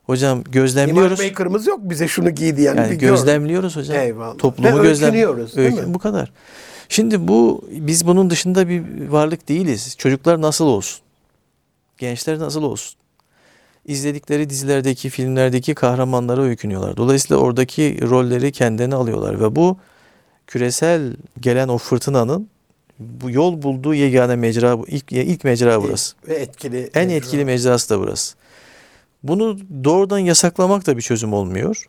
Hocam gözlemliyoruz. maker'ımız yok bize şunu giy diyen. Yani bir gözlemliyoruz hocam. Eyvallah. Toplumu Ve gözlem. öykünüyoruz, değil mi? Bu kadar. Şimdi bu biz bunun dışında bir varlık değiliz. Çocuklar nasıl olsun? Gençler nasıl olsun? İzledikleri dizilerdeki, filmlerdeki kahramanlara öykünüyorlar. Dolayısıyla oradaki rolleri kendilerine alıyorlar ve bu küresel gelen o fırtınanın bu yol bulduğu yegane mecra ilk ilk mecra burası. Ve etkili. En etkili mecrası da burası. Bunu doğrudan yasaklamak da bir çözüm olmuyor.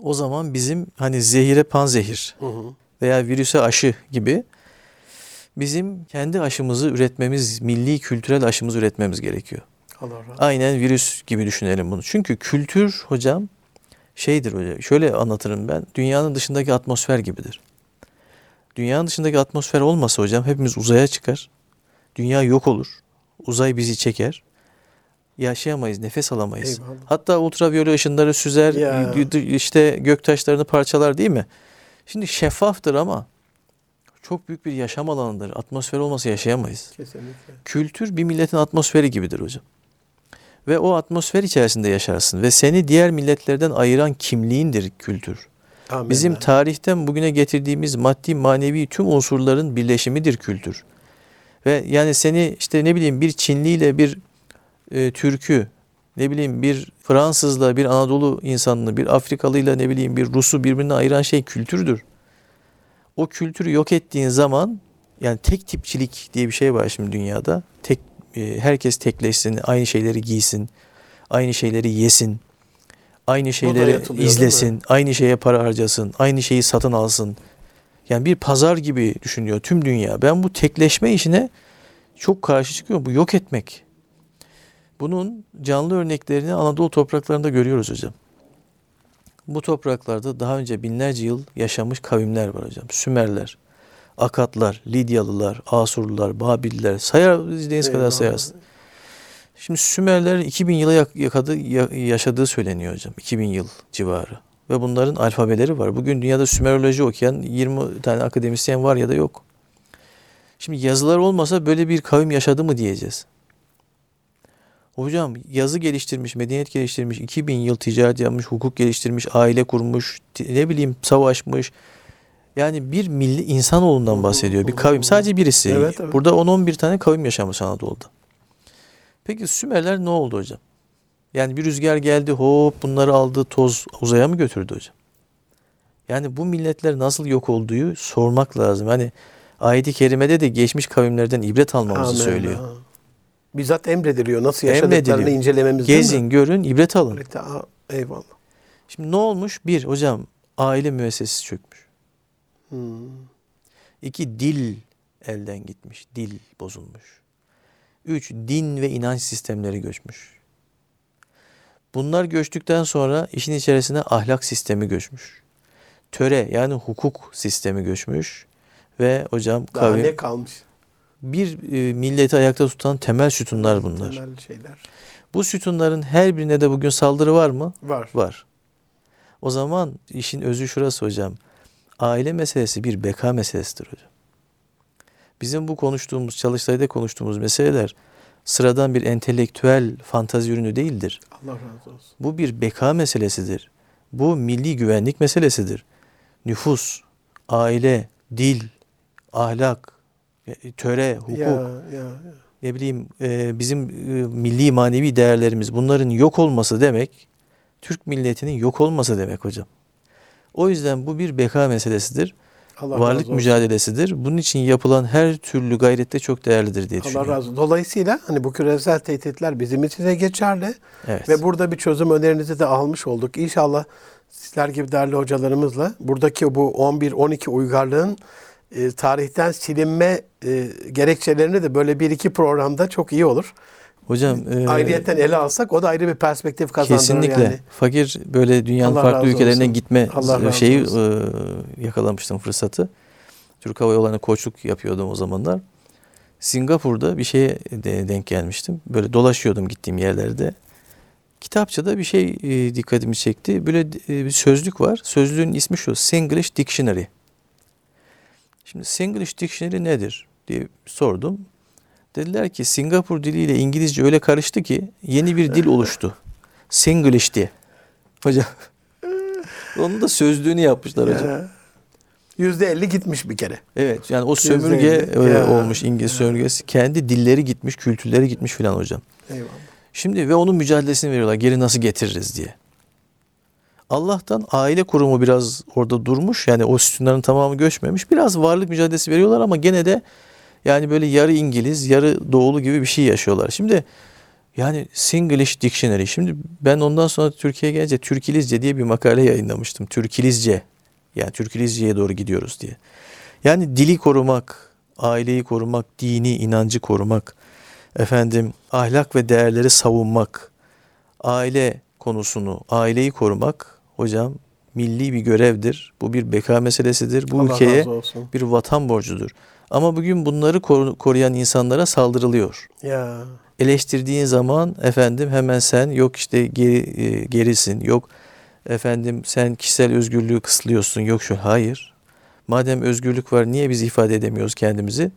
O zaman bizim hani zehire panzehir Hı hı. veya virüse aşı gibi bizim kendi aşımızı üretmemiz, milli kültürel aşımızı üretmemiz gerekiyor. Allah razı Aynen virüs gibi düşünelim bunu. Çünkü kültür hocam şeydir hocam. Şöyle anlatırım ben. Dünyanın dışındaki atmosfer gibidir. Dünyanın dışındaki atmosfer olmasa hocam hepimiz uzaya çıkar. Dünya yok olur. Uzay bizi çeker. Yaşayamayız, nefes alamayız. Eyvallah. Hatta ultraviyole ışınları süzer, Ya. işte göktaşlarını parçalar değil mi? Şimdi şeffaftır ama çok büyük bir yaşam alanıdır. Atmosfer olmasa yaşayamayız. Kesinlikle. Kültür bir milletin atmosferi gibidir hocam. Ve o atmosfer içerisinde yaşarsın ve seni diğer milletlerden ayıran kimliğindir kültür. Amin. Bizim tarihten bugüne getirdiğimiz maddi manevi tüm unsurların birleşimidir kültür. Ve yani seni işte ne bileyim bir Çinli ile bir e, Türk'ü, ne bileyim bir Fransızla bir Anadolu insanını, bir Afrikalıyla ne bileyim bir Rus'u birbirine ayıran şey kültürdür. O kültürü yok ettiğin zaman yani tek tipçilik diye bir şey var şimdi dünyada. Tek e, herkes tekleşsin, aynı şeyleri giysin, aynı şeyleri yesin, aynı şeyleri izlesin, aynı şeye para harcasın, aynı şeyi satın alsın. Yani bir pazar gibi düşünüyor tüm dünya. Ben bu tekleşme işine çok karşı çıkıyorum. Bu yok etmek. Bunun canlı örneklerini Anadolu topraklarında görüyoruz hocam. Bu topraklarda daha önce binlerce yıl yaşamış kavimler var hocam. Sümerler, Akatlar, Lidyalılar, Asurlular, Babiller sayar istediğiniz kadar sayarsın. Şimdi Sümerlerin 2000 yıla yak- yakadı, ya- yaşadığı söyleniyor hocam. 2000 yıl civarı. Ve bunların alfabeleri var. Bugün dünyada Sümeroloji okuyan 20 tane akademisyen var ya da yok. Şimdi yazılar olmasa böyle bir kavim yaşadı mı diyeceğiz. Hocam yazı geliştirmiş, medeniyet geliştirmiş, 2000 yıl ticaret yapmış, hukuk geliştirmiş, aile kurmuş, ne bileyim savaşmış. Yani bir milli insanoğlundan bahsediyor. Bir kavim. Sadece birisi. Evet, evet. Burada 10-11 tane kavim yaşamış Anadolu'da. Peki Sümerler ne oldu hocam? Yani bir rüzgar geldi hop bunları aldı toz uzaya mı götürdü hocam? Yani bu milletler nasıl yok olduğu sormak lazım. Hani ayet-i kerimede de geçmiş kavimlerden ibret almamızı Amin. söylüyor. Ha. Bizzat emrediliyor. Nasıl yaşadıklarını Emrediliyor. incelememiz? Gezin, görün, ibret alın. Eyvallah. Şimdi ne olmuş? Bir, hocam aile müessesesi çökmüş. Hmm. İki, dil elden gitmiş. Dil bozulmuş. Üç, din ve inanç sistemleri göçmüş. Bunlar göçtükten sonra işin içerisine ahlak sistemi göçmüş. Töre yani hukuk sistemi göçmüş. Ve hocam Daha kavim, ne kalmış? bir e, milleti ayakta tutan temel sütunlar bunlar. Temel şeyler. Bu sütunların her birine de bugün saldırı var mı? Var. Var. O zaman işin özü şurası hocam. Aile meselesi bir beka meselesidir hocam. Bizim bu konuştuğumuz, çalıştayda konuştuğumuz meseleler sıradan bir entelektüel fantazi ürünü değildir. Allah razı olsun. Bu bir beka meselesidir. Bu milli güvenlik meselesidir. Nüfus, aile, dil, ahlak, e, töre, hukuk, Ya, ya, ya. ne bileyim e, bizim e, milli manevi değerlerimiz bunların yok olması demek Türk milletinin yok olması demek hocam. O yüzden bu bir beka meselesidir. Allah varlık mücadelesidir. Bunun için yapılan her türlü gayret de çok değerlidir diye Allah düşünüyorum. razı olsun. Dolayısıyla hani bu küresel tehditler bizim için de geçerli. Evet. Ve burada bir çözüm önerinizi de almış olduk. İnşallah sizler gibi değerli hocalarımızla buradaki bu 11-12 uygarlığın e, tarihten silinme e, gerekçelerini de böyle bir iki programda çok iyi olur. Hocam e, Ayrıyeten ele alsak o da ayrı bir perspektif kazandırır kesinlikle yani. fakir böyle dünyanın Allah farklı ülkelerine olsun. gitme Allah razı şeyi e, yakalamıştım fırsatı. Türk Hava Yolları'na koçluk yapıyordum o zamanlar. Singapur'da bir şeye de denk gelmiştim. Böyle dolaşıyordum gittiğim yerlerde. Kitapçıda bir şey e, dikkatimi çekti. Böyle e, bir sözlük var. Sözlüğün ismi şu. Singlish Dictionary. Şimdi Singlish Dictionary nedir diye sordum. Dediler ki Singapur diliyle İngilizce öyle karıştı ki yeni bir dil oluştu. Singlish diye. Hocam. Onun da sözlüğünü yapmışlar hocam. Ya. Yüzde elli gitmiş bir kere. Evet yani o sömürge elli. e, Ya. olmuş İngiliz sömürgesi. Kendi dilleri gitmiş, kültürleri gitmiş filan hocam. Eyvallah. Şimdi ve onun mücadelesini veriyorlar. Geri nasıl getiririz diye. Allah'tan aile kurumu biraz orada durmuş. Yani o sütunların tamamı göçmemiş. Biraz varlık mücadelesi veriyorlar ama gene de yani böyle yarı İngiliz, yarı doğulu gibi bir şey yaşıyorlar. Şimdi yani Singlish Dictionary. Şimdi ben ondan sonra Türkiye'ye gelince Türkilizce diye bir makale yayınlamıştım. Türkilizce. Yani Türkilizce'ye doğru gidiyoruz diye. Yani dili korumak, aileyi korumak, dini inancı korumak, efendim ahlak ve değerleri savunmak, aile konusunu, aileyi korumak hocam milli bir görevdir. Bu bir beka meselesidir. Bu Allah ülkeye bir vatan borcudur. Ama bugün bunları koru- koruyan insanlara saldırılıyor. Ya. Eleştirdiğin zaman efendim hemen sen yok işte geri, e, gerisin, yok efendim sen kişisel özgürlüğü kısıtlıyorsun, yok şu hayır. Madem özgürlük var niye biz ifade edemiyoruz kendimizi?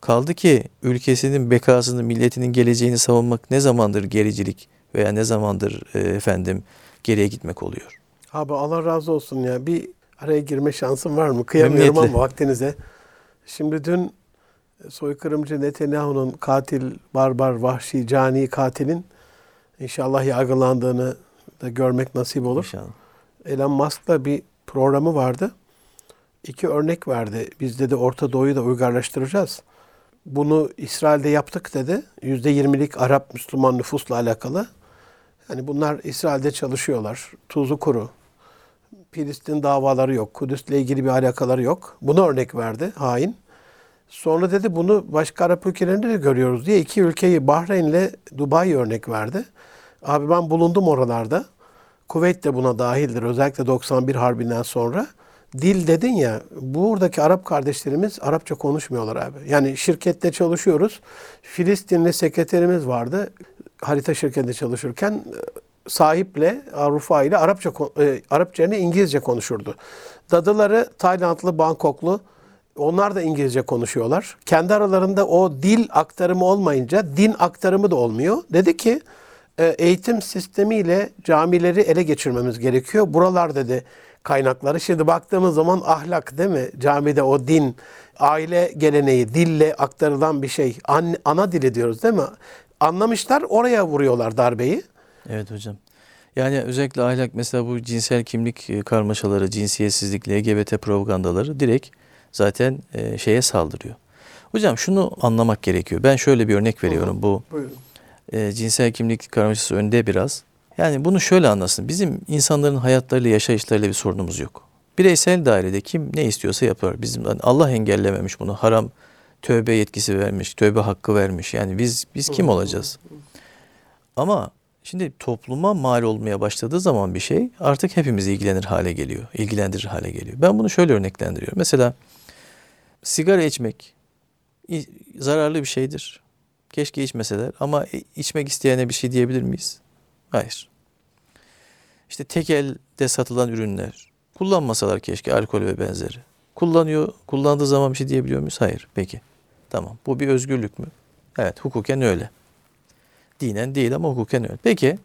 Kaldı ki ülkesinin bekasını, milletinin geleceğini savunmak ne zamandır gericilik veya ne zamandır e, efendim geriye gitmek oluyor? Abi Allah razı olsun ya. Bir araya girme şansım var mı? Kıyamıyorum ama Memnuniyetle. vaktinize. Şimdi dün soykırımcı Netanyahu'nun katil, barbar, vahşi, cani katilin inşallah yargılandığını da görmek nasip olur. İnşallah. Elon Musk'la bir programı vardı. İki örnek verdi. Biz dedi Orta Doğu'yu da uygarlaştıracağız. Bunu İsrail'de yaptık dedi. Yüzde yirmilik Arap Müslüman nüfusla alakalı. Yani bunlar İsrail'de çalışıyorlar. Tuzu kuru. Filistin davaları yok. Kudüs'le ilgili bir alakaları yok. Bunu örnek verdi hain. Sonra dedi bunu başka Arap ülkelerinde de görüyoruz diye iki ülkeyi Bahreyn'le Dubai örnek verdi. Abi ben bulundum oralarda. Kuveyt de buna dahildir. Özellikle 91 Harbi'nden sonra. Dil dedin ya, buradaki Arap kardeşlerimiz Arapça konuşmuyorlar abi. Yani şirkette çalışıyoruz. Filistinli sekreterimiz vardı. Harita şirketinde çalışırken sahiple, Rufa ile Arapça, e, Arapça yerine İngilizce konuşurdu. Dadıları Taylandlı, Bangkoklu, onlar da İngilizce konuşuyorlar. Kendi aralarında o dil aktarımı olmayınca din aktarımı da olmuyor. Dedi ki e, eğitim sistemiyle camileri ele geçirmemiz gerekiyor. Buralar dedi kaynakları. Şimdi baktığımız zaman ahlak değil mi? Camide o din, aile geleneği, dille aktarılan bir şey. An- ana dili diyoruz değil mi? Anlamışlar oraya vuruyorlar darbeyi. Evet hocam. Yani özellikle ahlak mesela bu cinsel kimlik e, karmaşaları, cinsiyetsizlik, LGBT propagandaları direkt zaten e, şeye saldırıyor. Hocam şunu anlamak gerekiyor. Ben şöyle bir örnek veriyorum. Bu Buyurun. e, cinsel kimlik karmaşası önde biraz. Yani bunu şöyle anlasın. Bizim insanların hayatlarıyla, yaşayışlarıyla bir sorunumuz yok. Bireysel dairede kim ne istiyorsa yapar. Bizim hani Allah engellememiş bunu. Haram tövbe yetkisi vermiş, tövbe hakkı vermiş. Yani biz biz kim olacağız? Ama şimdi topluma mal olmaya başladığı zaman bir şey artık hepimizi ilgilenir hale geliyor. ilgilendirir hale geliyor. Ben bunu şöyle örneklendiriyorum. Mesela sigara içmek zararlı bir şeydir. Keşke içmeseler ama i- içmek isteyene bir şey diyebilir miyiz? Hayır. İşte tek elde satılan ürünler kullanmasalar keşke alkol ve benzeri. Kullanıyor, kullandığı zaman bir şey diyebiliyor muyuz? Hayır. Peki. Tamam. Bu bir özgürlük mü? Evet, hukuken öyle. Dinen değil ama hukuken öyle. Peki,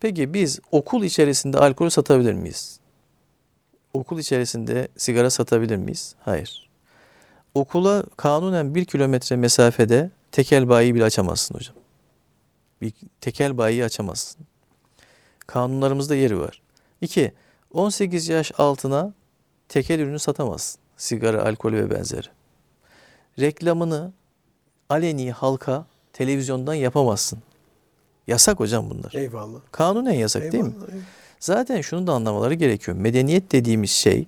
peki biz okul içerisinde alkol satabilir miyiz? Okul içerisinde sigara satabilir miyiz? Hayır. Okula kanunen bir kilometre mesafede tekel bayi bile açamazsın hocam. Bir tekel bayi açamazsın. Kanunlarımızda yeri var. İki, 18 yaş altına tekel ürünü satamazsın. Sigara, alkol ve benzeri. Reklamını aleni halka televizyondan yapamazsın. Yasak hocam bunlar. Eyvallah. Kanunen yasak değil mi? Eyvallah, eyvallah. Zaten şunu da anlamaları gerekiyor. Medeniyet dediğimiz şey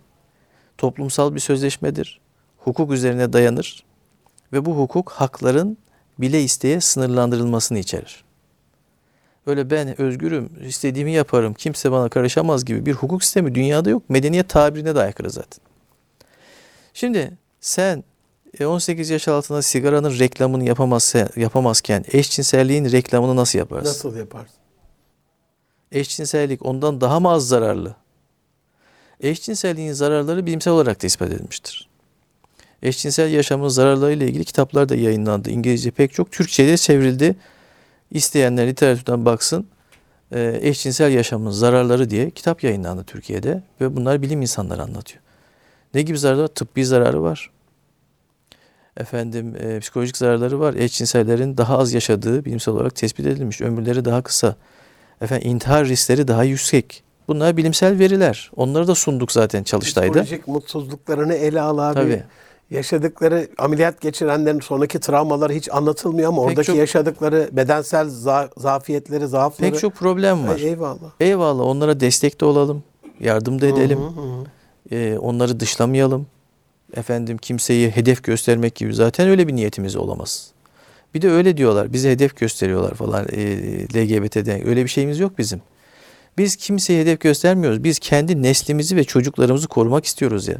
toplumsal bir sözleşmedir. Hukuk üzerine dayanır ve bu hukuk hakların bile isteye sınırlandırılmasını içerir. Öyle ben özgürüm, istediğimi yaparım, kimse bana karışamaz gibi bir hukuk sistemi dünyada yok. Medeniyet tabirine de aykırı zaten. Şimdi sen 18 yaş altında sigaranın reklamını yapamazsa, yapamazken eşcinselliğin reklamını nasıl yaparsın? Nasıl yaparsın? eşcinsellik ondan daha mı az zararlı? Eşcinselliğin zararları bilimsel olarak da ispat edilmiştir. Eşcinsel yaşamın zararlarıyla ilgili kitaplar da yayınlandı. İngilizce pek çok. Türkçe'de çevrildi. İsteyenler literatürden baksın. Ee, eşcinsel yaşamın zararları diye kitap yayınlandı Türkiye'de. Ve bunlar bilim insanları anlatıyor. Ne gibi zararları var? Tıbbi zararı var. Efendim e, psikolojik zararları var. Eşcinsellerin daha az yaşadığı bilimsel olarak tespit edilmiş. Ömürleri daha kısa. Efendim intihar riskleri daha yüksek. Bunlar bilimsel veriler. Onları da sunduk zaten çalıştayda. Psikolojik mutsuzluklarını ele al abi. Tabii. Yaşadıkları ameliyat geçirenlerin sonraki travmaları hiç anlatılmıyor ama Pek oradaki çok- yaşadıkları bedensel za- zafiyetleri, zaafları. Pek çok problem var. Ay, eyvallah. Eyvallah onlara destek de olalım. Yardım da edelim. Hı hı hı. Ee, onları dışlamayalım. Efendim kimseyi hedef göstermek gibi zaten öyle bir niyetimiz olamaz. Bir de öyle diyorlar. Bize hedef gösteriyorlar falan e, LGBT'den. Öyle bir şeyimiz yok bizim. Biz kimseye hedef göstermiyoruz. Biz kendi neslimizi ve çocuklarımızı korumak istiyoruz ya.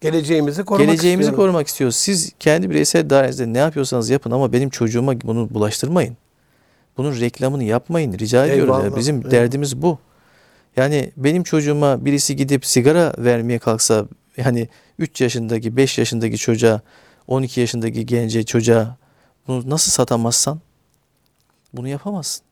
Geleceğimizi korumak Geleceğimizi istiyorum. korumak istiyoruz. Siz kendi bireysel dairenizde ne yapıyorsanız yapın ama benim çocuğuma bunu bulaştırmayın. Bunun reklamını yapmayın. Rica ediyoruz. ya. Eyvallah, Bizim eyvallah. derdimiz bu. Yani benim çocuğuma birisi gidip sigara vermeye kalksa yani 3 yaşındaki 5 yaşındaki çocuğa 12 yaşındaki gence çocuğa bunu nasıl satamazsan bunu yapamazsın.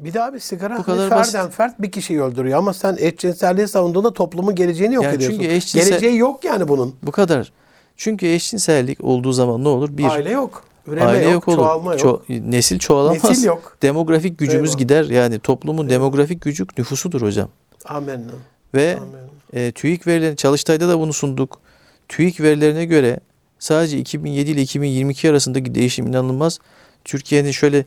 Bir de abi sigara Bu kadar ferden basit. fert bir kişiyi öldürüyor ama sen eşcinselliği savunduğunda toplumun geleceğini yok Yani ediyorsun. çünkü eşcinsel- Geleceği yok yani bunun. Bu kadar. Çünkü eşcinsellik olduğu zaman ne olur? Bir, Aile yok. Üreme aile yok, yok, olur. çoğalma yok. Ço- nesil çoğalamaz. Nesil yok. Demografik gücümüz Eyvallah. gider. Yani toplumun demografik gücü nüfusudur hocam. Amen. Ve Amen. E, TÜİK verileri, Çalıştay'da da bunu sunduk. TÜİK verilerine göre sadece 2007 ile 2022 arasındaki değişim inanılmaz. Türkiye'nin şöyle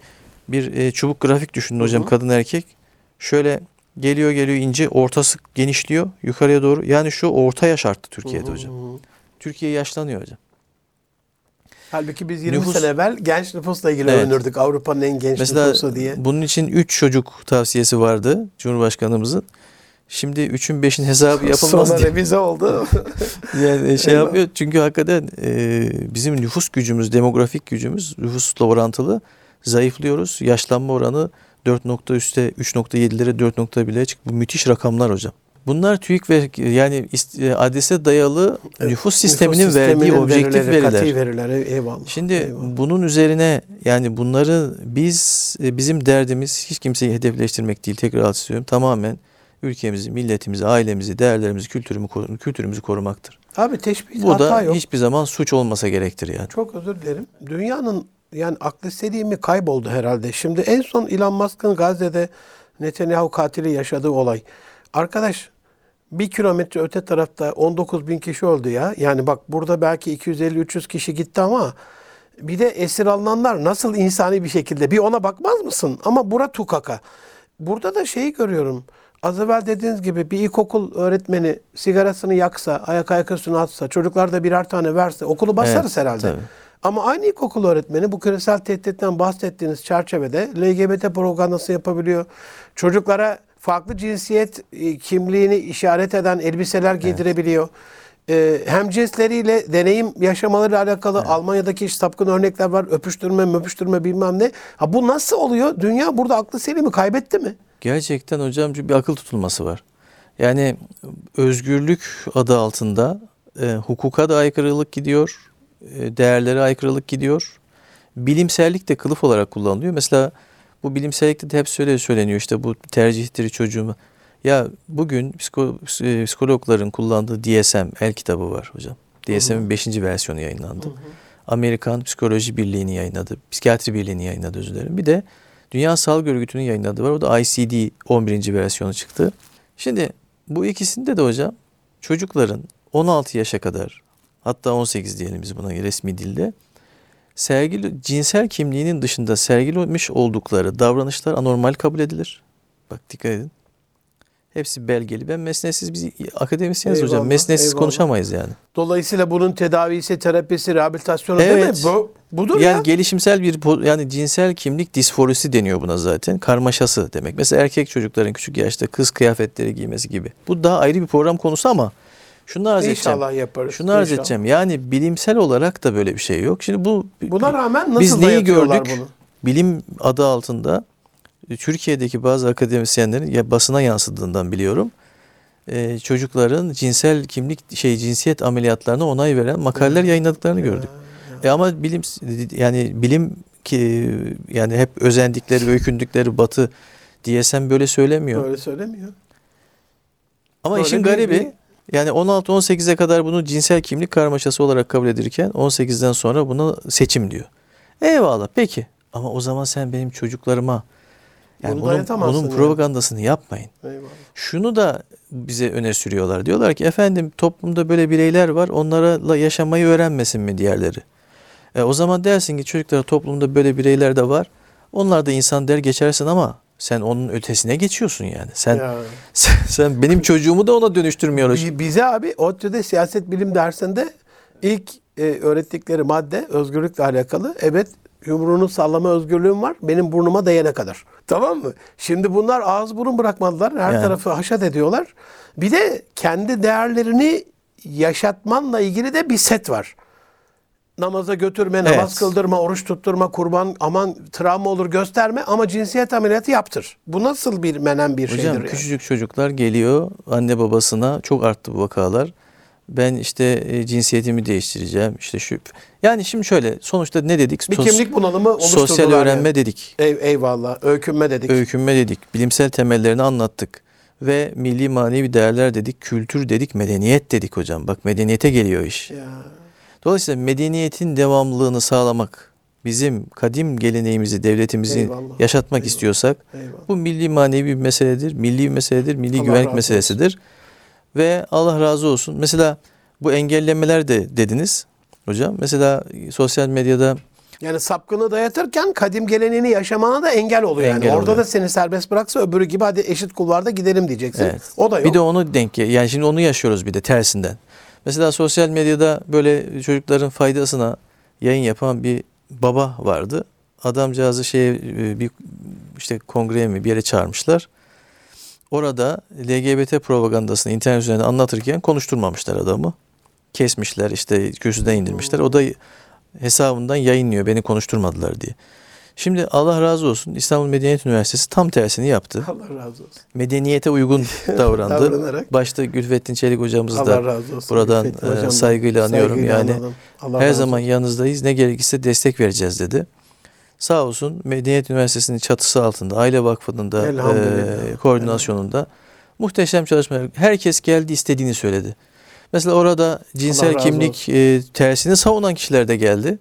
bir e, çubuk grafik düşünün hocam Hı hı. kadın erkek. Şöyle geliyor geliyor ince ortası genişliyor yukarıya doğru. Yani şu orta yaş arttı Türkiye'de Hı hı hocam. Türkiye yaşlanıyor hocam. Halbuki biz 20 Nüfus- sene evvel genç nüfusla ilgili Evet. Avrupa'nın en genç Mesela nüfusu diye. bunun için 3 çocuk tavsiyesi vardı Cumhurbaşkanımızın. Şimdi 3'ün 5'in hesabı yapılmaz Sonra diye. revize oldu. Yani şey Eyvah. yapıyor çünkü hakikaten e, bizim nüfus gücümüz, demografik gücümüz nüfusla orantılı zayıflıyoruz. Yaşlanma oranı 4 nokta üstte 3.7'lere 4.1'lere çıktı. Bu müthiş rakamlar hocam. Bunlar TÜİK ve yani e, adrese dayalı nüfus sisteminin Nüfus verdiği sisteminin objektif verileri, veriler. Kati veriler. Eyvallah. Şimdi Eyvallah. bunun üzerine yani bunları biz e, bizim derdimiz hiç kimseyi hedefleştirmek değil tekrar istiyorum. Tamamen ülkemizi, milletimizi, ailemizi, değerlerimizi, kültürümü, kültürümüzü korumaktır. Abi teşbih Bu da yok. hiçbir zaman suç olmasa gerektir yani. Çok özür dilerim. Dünyanın yani aklı selimi kayboldu herhalde. Şimdi en son Elon Musk'ın Gazze'de Netanyahu katili yaşadığı olay. Arkadaş bir kilometre öte tarafta 19 bin kişi öldü ya. Yani bak burada belki 250-300 kişi gitti ama bir de esir alınanlar nasıl insani bir şekilde bir ona bakmaz mısın? Ama bura tukaka. Burada da şeyi görüyorum. Az evvel dediğiniz gibi bir ilkokul öğretmeni sigarasını yaksa, ayak ayak üstüne atsa, çocuklar da birer tane verse okulu basarız Evet, herhalde. tabii. Ama aynı ilkokul öğretmeni bu küresel tehditten bahsettiğiniz çerçevede LGBT propagandası yapabiliyor. Çocuklara farklı cinsiyet e, kimliğini işaret eden elbiseler giydirebiliyor. Ee, hem cinsleriyle deneyim yaşamalarıyla alakalı Almanya'daki işte sapkın örnekler var. Öpüştürme, möpüştürme bilmem ne. Ha bu nasıl oluyor? Dünya burada aklı selimi kaybetti mi? Gerçekten hocam bir akıl tutulması var. Yani özgürlük adı altında e, hukuka da aykırılık gidiyor, e, değerlere aykırılık gidiyor. Bilimsellik de kılıf olarak kullanılıyor. Mesela Bu bilimsellikte de hep söyle söyleniyor işte bu tercihtir çocuğuma. Ya bugün psiko, e, psikologların kullandığı DSM el kitabı var hocam. DSM'in 5. versiyonu yayınlandı. Amerikan Psikoloji Birliği'nin yayınladı. Psikiyatri Birliği'nin yayınladı özür dilerim. Bir de Dünya Sağlık Örgütü'nün yayınladığı var. O da ICD 11. versiyonu çıktı. Şimdi bu ikisinde de hocam çocukların 16 yaşa kadar hatta 18 diyelim biz buna resmi dilde sergili cinsel kimliğinin dışında sergilemiş oldukları davranışlar anormal kabul edilir. Bak dikkat edin. Hepsi belgeli. Ben mesnetsiz biz akademisyeniz hocam. Mesnetsiz eyvallah. konuşamayız yani. Dolayısıyla bunun tedavisi, terapisi, rehabilitasyonu değil Evet. mi? Bu, budur yani ya. gelişimsel bir yani cinsel kimlik disforisi deniyor buna zaten. Karmaşası demek. Mesela erkek çocukların küçük yaşta kız kıyafetleri giymesi gibi. Bu daha ayrı bir program konusu ama şunu arz edeceğim. İnşallah yaparız. Şunu arz edeceğim. Yani bilimsel olarak da böyle bir şey yok. Şimdi bu Buna rağmen nasıl biz neyi gördük? bunu? Bilim adı altında e, Türkiye'deki bazı akademisyenlerin ya basına yansıdığından biliyorum. e, çocukların cinsel kimlik şey cinsiyet ameliyatlarına onay veren makaleler yayınladıklarını gördük. E ama bilim yani bilim ki yani hep özendikleri, öykündükleri Batı DSM böyle söylemiyor. Böyle söylemiyor. Ama Böyle işin garibi bir- yani 16-18'e kadar bunu cinsel kimlik karmaşası olarak kabul edilirken 18'den sonra buna seçim diyor. Eyvallah peki ama o zaman sen benim çocuklarıma yani Bunu bunun, bunun yani. propagandasını yapmayın. Eyvallah. Şunu da bize öne sürüyorlar. Diyorlar ki efendim toplumda böyle bireyler var onlarla yaşamayı öğrenmesin mi diğerleri? E, o zaman dersin ki çocuklara toplumda böyle bireyler de var. Onlar da insan der geçersin ama sen onun ötesine geçiyorsun yani. Sen Ya. sen, sen benim çocuğumu da ona dönüştürmüyorsun. Bi- Bize abi ODTÜ'de siyaset bilim dersinde ilk e, öğrettikleri madde özgürlükle alakalı. Evet yumruğunu sallama özgürlüğüm var benim burnuma değene kadar. Tamam mı? Şimdi bunlar ağız burun bırakmadılar. Her Yani. tarafı haşat ediyorlar. Bir de kendi değerlerini yaşatmanla ilgili de bir set var. Namaza götürme, namaz Evet. kıldırma, oruç tutturma, kurban aman travma olur gösterme ama cinsiyet ameliyatı yaptır. Bu nasıl bir menen bir Hocam şeydir yani? küçücük çocuklar geliyor anne babasına çok arttı bu vakalar. Ben işte e, cinsiyetimi değiştireceğim işte şu. Yani şimdi şöyle sonuçta ne dedik? Bir Sos- kimlik bunalımı oluşturdular. Sosyal öğrenme yani. dedik. Ey, eyvallah. Öykünme dedik. Öykünme dedik. Bilimsel temellerini anlattık. Ve milli manevi değerler dedik. Kültür dedik. Medeniyet dedik hocam. Bak medeniyete geliyor iş. Ya. Dolayısıyla medeniyetin devamlılığını sağlamak, bizim kadim geleneğimizi, devletimizi Eyvallah, yaşatmak eyvallah. istiyorsak Eyvallah. bu milli manevi bir meseledir, milli bir meseledir, milli Allah güvenlik meselesidir. Ve Allah razı olsun. Mesela bu engellemeler de dediniz hocam. Mesela sosyal medyada Yani sapkını dayatırken kadim geleneğini yaşamana da engel oluyor yani. Engel Orada oluyor. da seni serbest bıraksa öbürü gibi hadi eşit kulvarda gidelim diyeceksin. Evet. O da yok. Bir de onu denk yani şimdi onu yaşıyoruz bir de tersinden. Mesela sosyal medyada böyle çocukların faydasına yayın yapan bir baba vardı. Adamcağızı şeye e, bir işte kongreye mi bir yere çağırmışlar. Orada LGBT propagandasını internet üzerinden anlatırken konuşturmamışlar adamı. Kesmişler işte kürsüden indirmişler. O da hesabından yayınlıyor beni konuşturmadılar diye. Şimdi Allah razı olsun İstanbul Medeniyet Üniversitesi tam tersini yaptı Allah razı olsun. medeniyete uygun davrandı. Davranarak. Başta Gülfettin Çelik hocamız Allah da razı olsun. buradan e, hocamdan saygıyla anıyorum saygıyla yani. Allah Her zaman olsun. yanınızdayız. Ne gerekirse destek vereceğiz dedi. Sağ olsun Medeniyet Üniversitesi'nin çatısı altında, Aile Vakfı'nın da e, koordinasyonunda muhteşem çalışmalar. Herkes geldi istediğini söyledi. Mesela orada cinsel kimlik e, tersini savunan kişiler de geldi.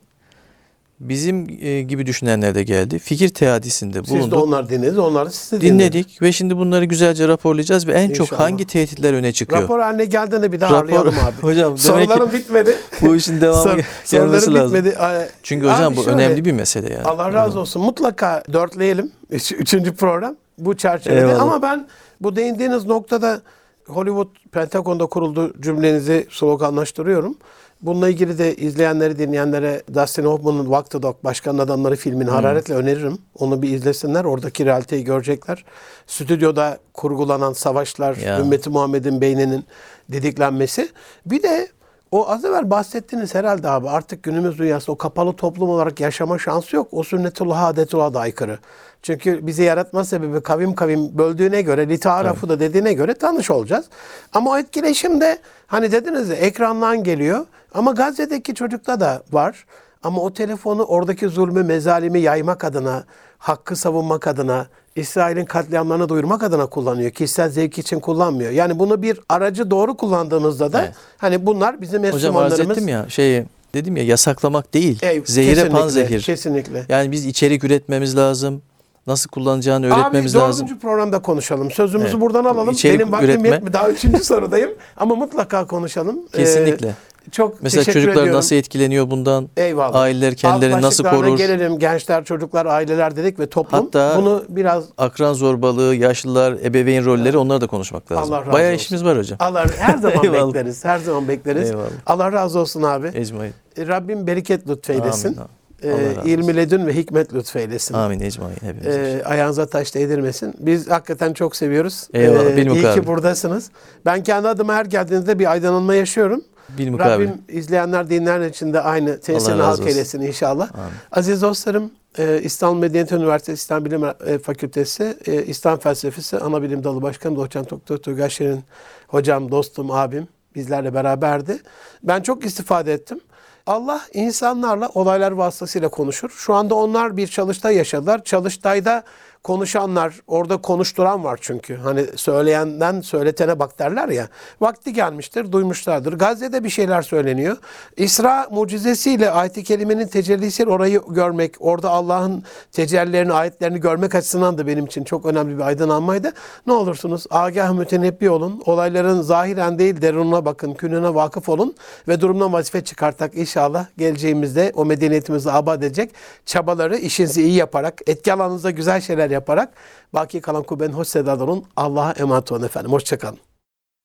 Bizim e, gibi düşünenler de geldi. Fikir teadisinde Siz de bulunduk. onlar dinlediniz, onlar da siz de dinlediniz. Dinledik ve şimdi bunları güzelce raporlayacağız ve en çok İnşallah. hangi tehditler öne çıkıyor? Rapor haline geldiğinde bir daha Rapor- arayalım abi. Hocam Sorularım bitmedi. bu işin devamı Sor- gelmesi lazım. bitmedi. Çünkü hocam Abi bu şöyle, önemli bir mesele yani. Allah razı olsun. Mutlaka dörtleyelim. Üç- Üçüncü program bu çerçevede. Eyvallah. Ama ben bu değindiğiniz noktada Hollywood Pentagon'da kuruldu cümlenizi sloganlaştırıyorum. Bununla ilgili de izleyenleri, dinleyenlere Dustin Hoffman'ın Walk the Dog Başkanın Adamları filmini Hmm. hararetle öneririm. Onu bir izlesinler. Oradaki realiteyi görecekler. Stüdyoda kurgulanan savaşlar, Ya. ümmeti Muhammed'in beyninin didiklenmesi. Bir de o az evvel bahsettiğiniz herhalde abi artık günümüz dünyasında o kapalı toplum olarak yaşama şansı yok. O sünnetullah adetullah da aykırı. Çünkü bizi yaratma sebebi kavim kavim böldüğüne göre, litaarafu da dediğine göre tanış olacağız. Ama o etkileşim de hani dediniz ya ekrandan geliyor. Ama Gazze'deki çocukta da var. Ama o telefonu oradaki zulmü, mezalimi yaymak adına hakkı savunmak adına, İsrail'in katliamlarını duyurmak adına kullanıyor. Kişisel zevk için kullanmıyor. Yani bunu bir aracı doğru kullandığımızda da Evet. hani bunlar bizim Hocam arz Müslümanlarımız ettim ya şeyi dedim ya yasaklamak değil. Ey, zehire kesinlikle, panzehir. Kesinlikle. Yani biz içerik üretmemiz lazım. Nasıl kullanacağını Abi öğretmemiz dördüncü lazım. programda konuşalım. Sözümüzü Evet. buradan alalım. İçerik Benim vaktim üretme. yetmiyor. Daha üçüncü sorudayım. Ama mutlaka konuşalım. Ee, Kesinlikle. Çok Mesela teşekkür çocuklar ediyorum. nasıl etkileniyor bundan? Eyvallah. Aileler kendilerini nasıl korur? gelelim. Gençler, çocuklar, aileler dedik ve toplum. Hatta- Bunu biraz Akran zorbalığı, yaşlılar, ebeveyn rolleri onları da konuşmak lazım. Allah razı Bayağı olsun. işimiz var hocam. Allah her zaman bekleriz. Her zaman bekleriz. Eyvallah. Allah razı olsun abi. Ecmaîn. E, Rabbim bereket lütfeylesin. Amin. Olsun. ilmi ledün ve hikmet lütfeylesin. Amin ecmaîn hepimiz. Ee, ayağınıza taş değdirmesin. Biz hakikaten çok seviyoruz. Eyvallah, Ee, iyi ki buradasınız. Ben kendi adıma her geldiğinizde bir aydınlanma yaşıyorum. Bil mukabil. Rabbim izleyenler, dinleyenler için de aynı tesirini halk eylesin inşallah. Amin. Aziz dostlarım, e, İstanbul Medeniyet Üniversitesi İslam Bilim Fakültesi e, İslam Felsefesi Ana Bilim Dalı Başkanı Doçent Doktor Turgay Şirin hocam, dostum, abim bizlerle beraberdi. Ben çok istifade ettim. Allah insanlarla olaylar vasıtasıyla konuşur. Şu anda onlar bir çalıştay yaşadılar. Çalıştayda konuşanlar, orada konuşturan var çünkü. Hani söyleyenden söyletene bak derler ya. Vakti gelmiştir, duymuşlardır. Gazze'de bir şeyler söyleniyor. İsra mucizesiyle ayet-i kerimenin tecellisiyle orayı görmek, orada Allah'ın tecellilerini, ayetlerini görmek açısından da benim için çok önemli bir aydınlanmaydı. Ne olursunuz agah mütenebbi olun. Olayların zahiren değil derununa bakın, kününe vakıf olun ve durumdan vazife çıkartak inşallah geleceğimizde o medeniyetimizi abad edecek çabaları işinizi iyi yaparak, etki alanınızda güzel şeyler yaparak baki kalan kubbenin hoş sedadan. Allah'a emanet olun efendim. Hoşçakalın.